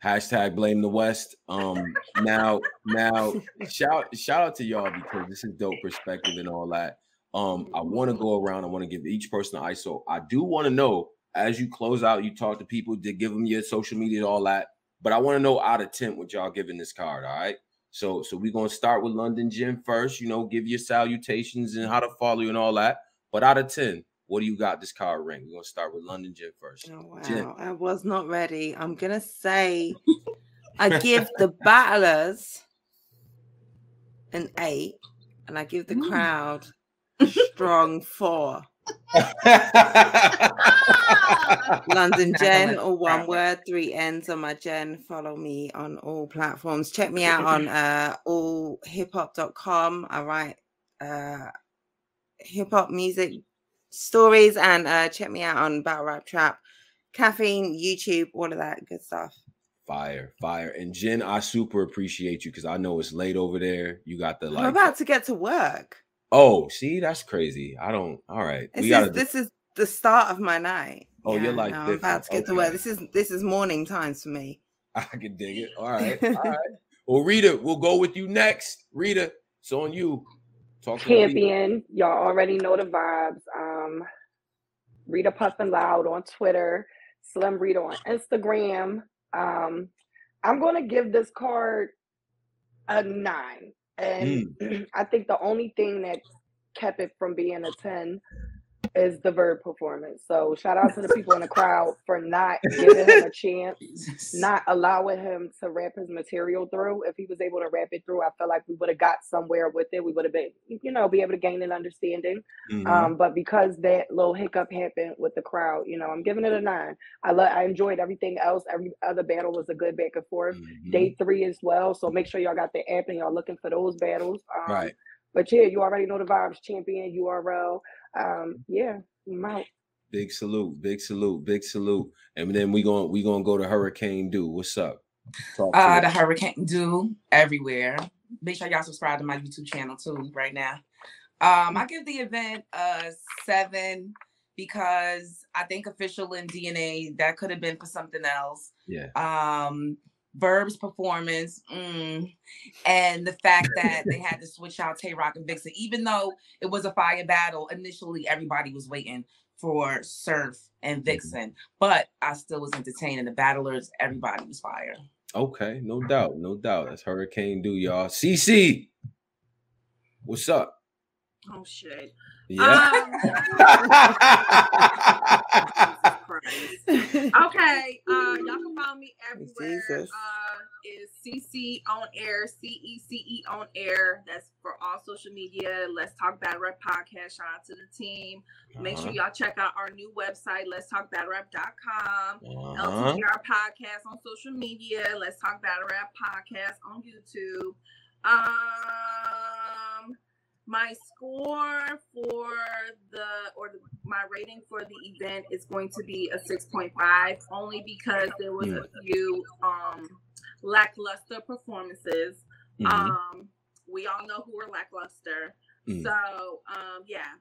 Hashtag blame the West. Um now now shout shout out to y'all because this is dope perspective and all that. Um I want to go around. I want to give each person an ISO. I do want to know as you close out, you talk to people to give them your social media, all that. But I want to know out of 10 what y'all giving this card. All right. So so we're gonna start with London Jen first, you know, give your salutations and how to follow you and all that. But out of 10, what do you got this card ring? We're gonna start with London Jen first. Oh, wow. Jen. I was not ready. I'm gonna say I give the battlers an eight, and I give the mm. crowd strong four. London Jen, all one word, three ends on my Jen. Follow me on all platforms. Check me out on uh allhiphop.com. I write uh hip hop music stories and uh, check me out on Battle Rap Trap, Caffeine, YouTube, all of that good stuff. Fire, fire. And Jen, I super appreciate you because I know it's late over there. You got the like. I'm about to get to work. Oh, see, that's crazy. I don't. All right, this we gotta. Is, this is the start of my night. Oh, yeah, you're like. No, I'm about to get okay. to work. This is this is morning times for me. I can dig it. All right, all right. Well, Rita, we'll go with you next. Rita, it's on you. Talk Champion, y'all already know the vibes. Um, Rita Puffin Loud on Twitter, Slim Rita on Instagram. Um, I'm gonna give this card a nine. And mm. I think the only thing that kept it from being a 10 is the Verb performance. So shout out to the people in the crowd for not giving him a chance, not allowing him to rap his material through. If he was able to rap it through, I feel like we would have got somewhere with it. We would have been, you know, be able to gain an understanding. Mm-hmm. Um, but because that little hiccup happened with the crowd, you know, I'm giving it a nine. I love I enjoyed everything else. Every other battle was a good back and forth. Mm-hmm. Day three as well. So make sure y'all got the app and y'all looking for those battles. Um, right. But yeah, you already know the vibes. Champion URL. Um, yeah, I'm out. Big salute, big salute, big salute. And then we going we gonna go to Hurricane Do. What's up? uh the Hurricane Do everywhere. Make sure y'all subscribe to my YouTube channel too right now. Um, I give the event a seven because I think official and DNA that could have been for something else. Yeah. Um, Verb's performance, mm, and the fact that they had to switch out Tay Roc and Vixen, even though it was a fire battle, initially everybody was waiting for Surf and mm-hmm. Vixen, but I still was entertaining the battlers. Everybody was fire. Okay, no doubt, no doubt. That's Hurricane Do y'all. CC, what's up? Oh shit. Yeah. Um, okay, uh, y'all can follow me everywhere. Uh, is CC on air, C E C E on air. That's for all social media. Let's Talk Battle Rap podcast. Shout out to the team. Make uh-huh. sure y'all check out our new website, let's talk Bad rap.com. Uh-huh. LTBR podcast on social media. Let's Talk Battle Rap podcast on YouTube. Um, my score for the or the, my rating for the event is going to be a 6.5 only because there was a few um lackluster performances. Mm-hmm. um we all know who are lackluster. Mm. so um yeah.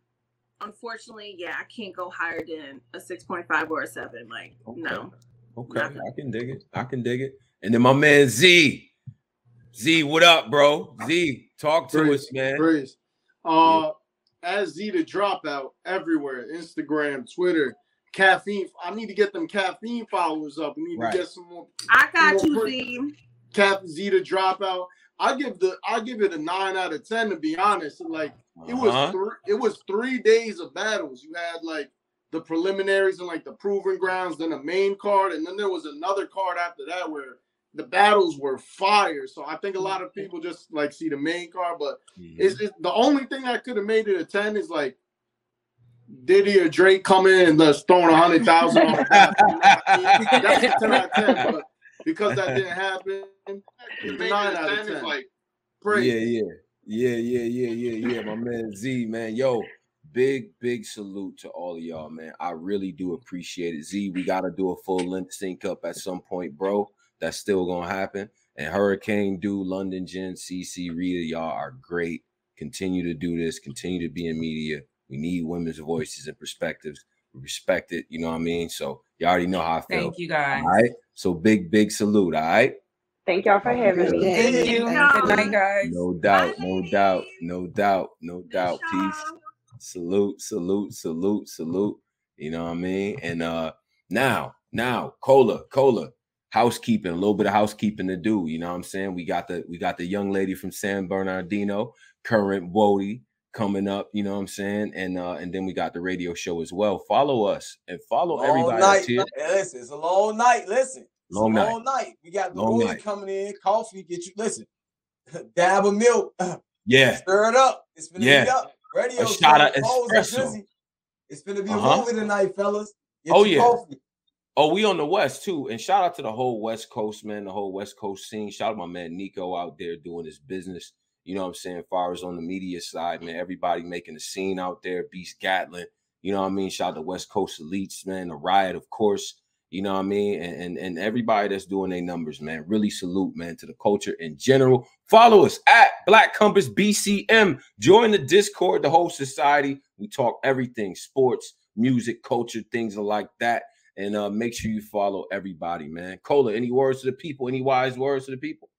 Unfortunately yeah i can't go higher than a 6.5 or a 7 like okay. no. Okay. Nothing. i can dig it. I can dig it. And then my man z. Z what up bro? Z talk to praise, us man. Praise uh, as Z the dropout everywhere, Instagram, Twitter, caffeine. I need to get them caffeine followers up. We need right. to get some more. I got you, Z. Cap Z the dropout. I give the I give it a nine out of ten to be honest. Like it was uh-huh. three it was three days of battles. You had like the preliminaries and like the proving grounds, then a main card, and then there was another card after that where the battles were fire. So I think a lot of people just like see the main card, but mm-hmm. it's, it's, the only thing that could have made it a 10 is like Diddy or Drake come in and just throwing a hundred thousand on the That's a 10 out of 10, but because that didn't happen, it's nine out of 10. Is Like, praise. Yeah, yeah. Yeah, yeah, yeah, yeah, yeah. My man Z, man. Yo, big, big salute to all of y'all, man. I really do appreciate it. Z, we gotta do a full length sync up at some point, bro. That's still gonna happen. And Hurricane Do, London Jen, CC, Rita, y'all are great. Continue to do this. Continue to be in media. We need women's voices and perspectives. We respect it. You know what I mean? So you already know how I feel. Thank you guys. All right. So big, big salute. All right. Thank y'all for having me. Thank you. Good night, guys. No doubt. No doubt. No doubt. No doubt. Peace. Salute. Salute. Salute. Salute. You know what I mean? And uh now, now, Cola, Cola, housekeeping, a little bit of housekeeping to do. You know what I'm saying? We got the we got the young lady from San Bernardino, current Wody, coming up. You know what I'm saying? And uh and then we got the radio show as well. Follow us and follow long everybody. Night. Here. Listen, it's a long night. Listen, long, night. long night. We got the Wody coming in. Coffee, get you. Listen, dab of milk. Yeah, stir it up. It's been yeah. up. Radio a shot of espresso. It's gonna be uh-huh. a movie tonight, fellas. Get oh yeah. Coffee. Oh, we on the West too. And shout out to the whole West Coast, man, the whole West Coast scene. Shout out my man Nico out there doing his business. You know what I'm saying? Far as on the media side, man, everybody making a scene out there. Beast Gatlin, You know what I mean? Shout out to West Coast Elites, man. The Riot, of course. You know what I mean? And, and, and everybody that's doing their numbers, man. Really salute, man, to the culture in general. Follow us at Black Compass BCM. Join the Discord, the whole society. We talk everything sports, music, culture, things like that. And uh, make sure you follow everybody, man. Cola, any words to the people? Any wise words to the people?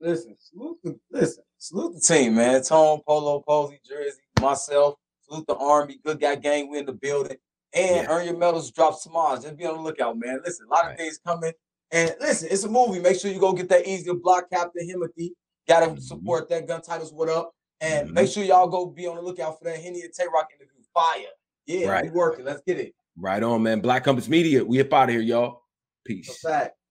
Listen, salute the, listen, salute the team, man. Tone, Polo, Posey, Jersey, myself. Salute the Army, Good Guy Gang. We in the building. And yeah. earn your medals, drop some odds. Just be on the lookout, man. Listen, a lot of things coming. And listen, it's a movie. Make sure you go get that easy to block Captain Himothy. Gotta mm-hmm. support that gun titles. What up? And mm-hmm. make sure y'all go be on the lookout for that Henny and Tay Roc interview. Fire. Yeah, right. we working. Let's get it. Right on, man. Black Compass Media. We up out of here, y'all. Peace.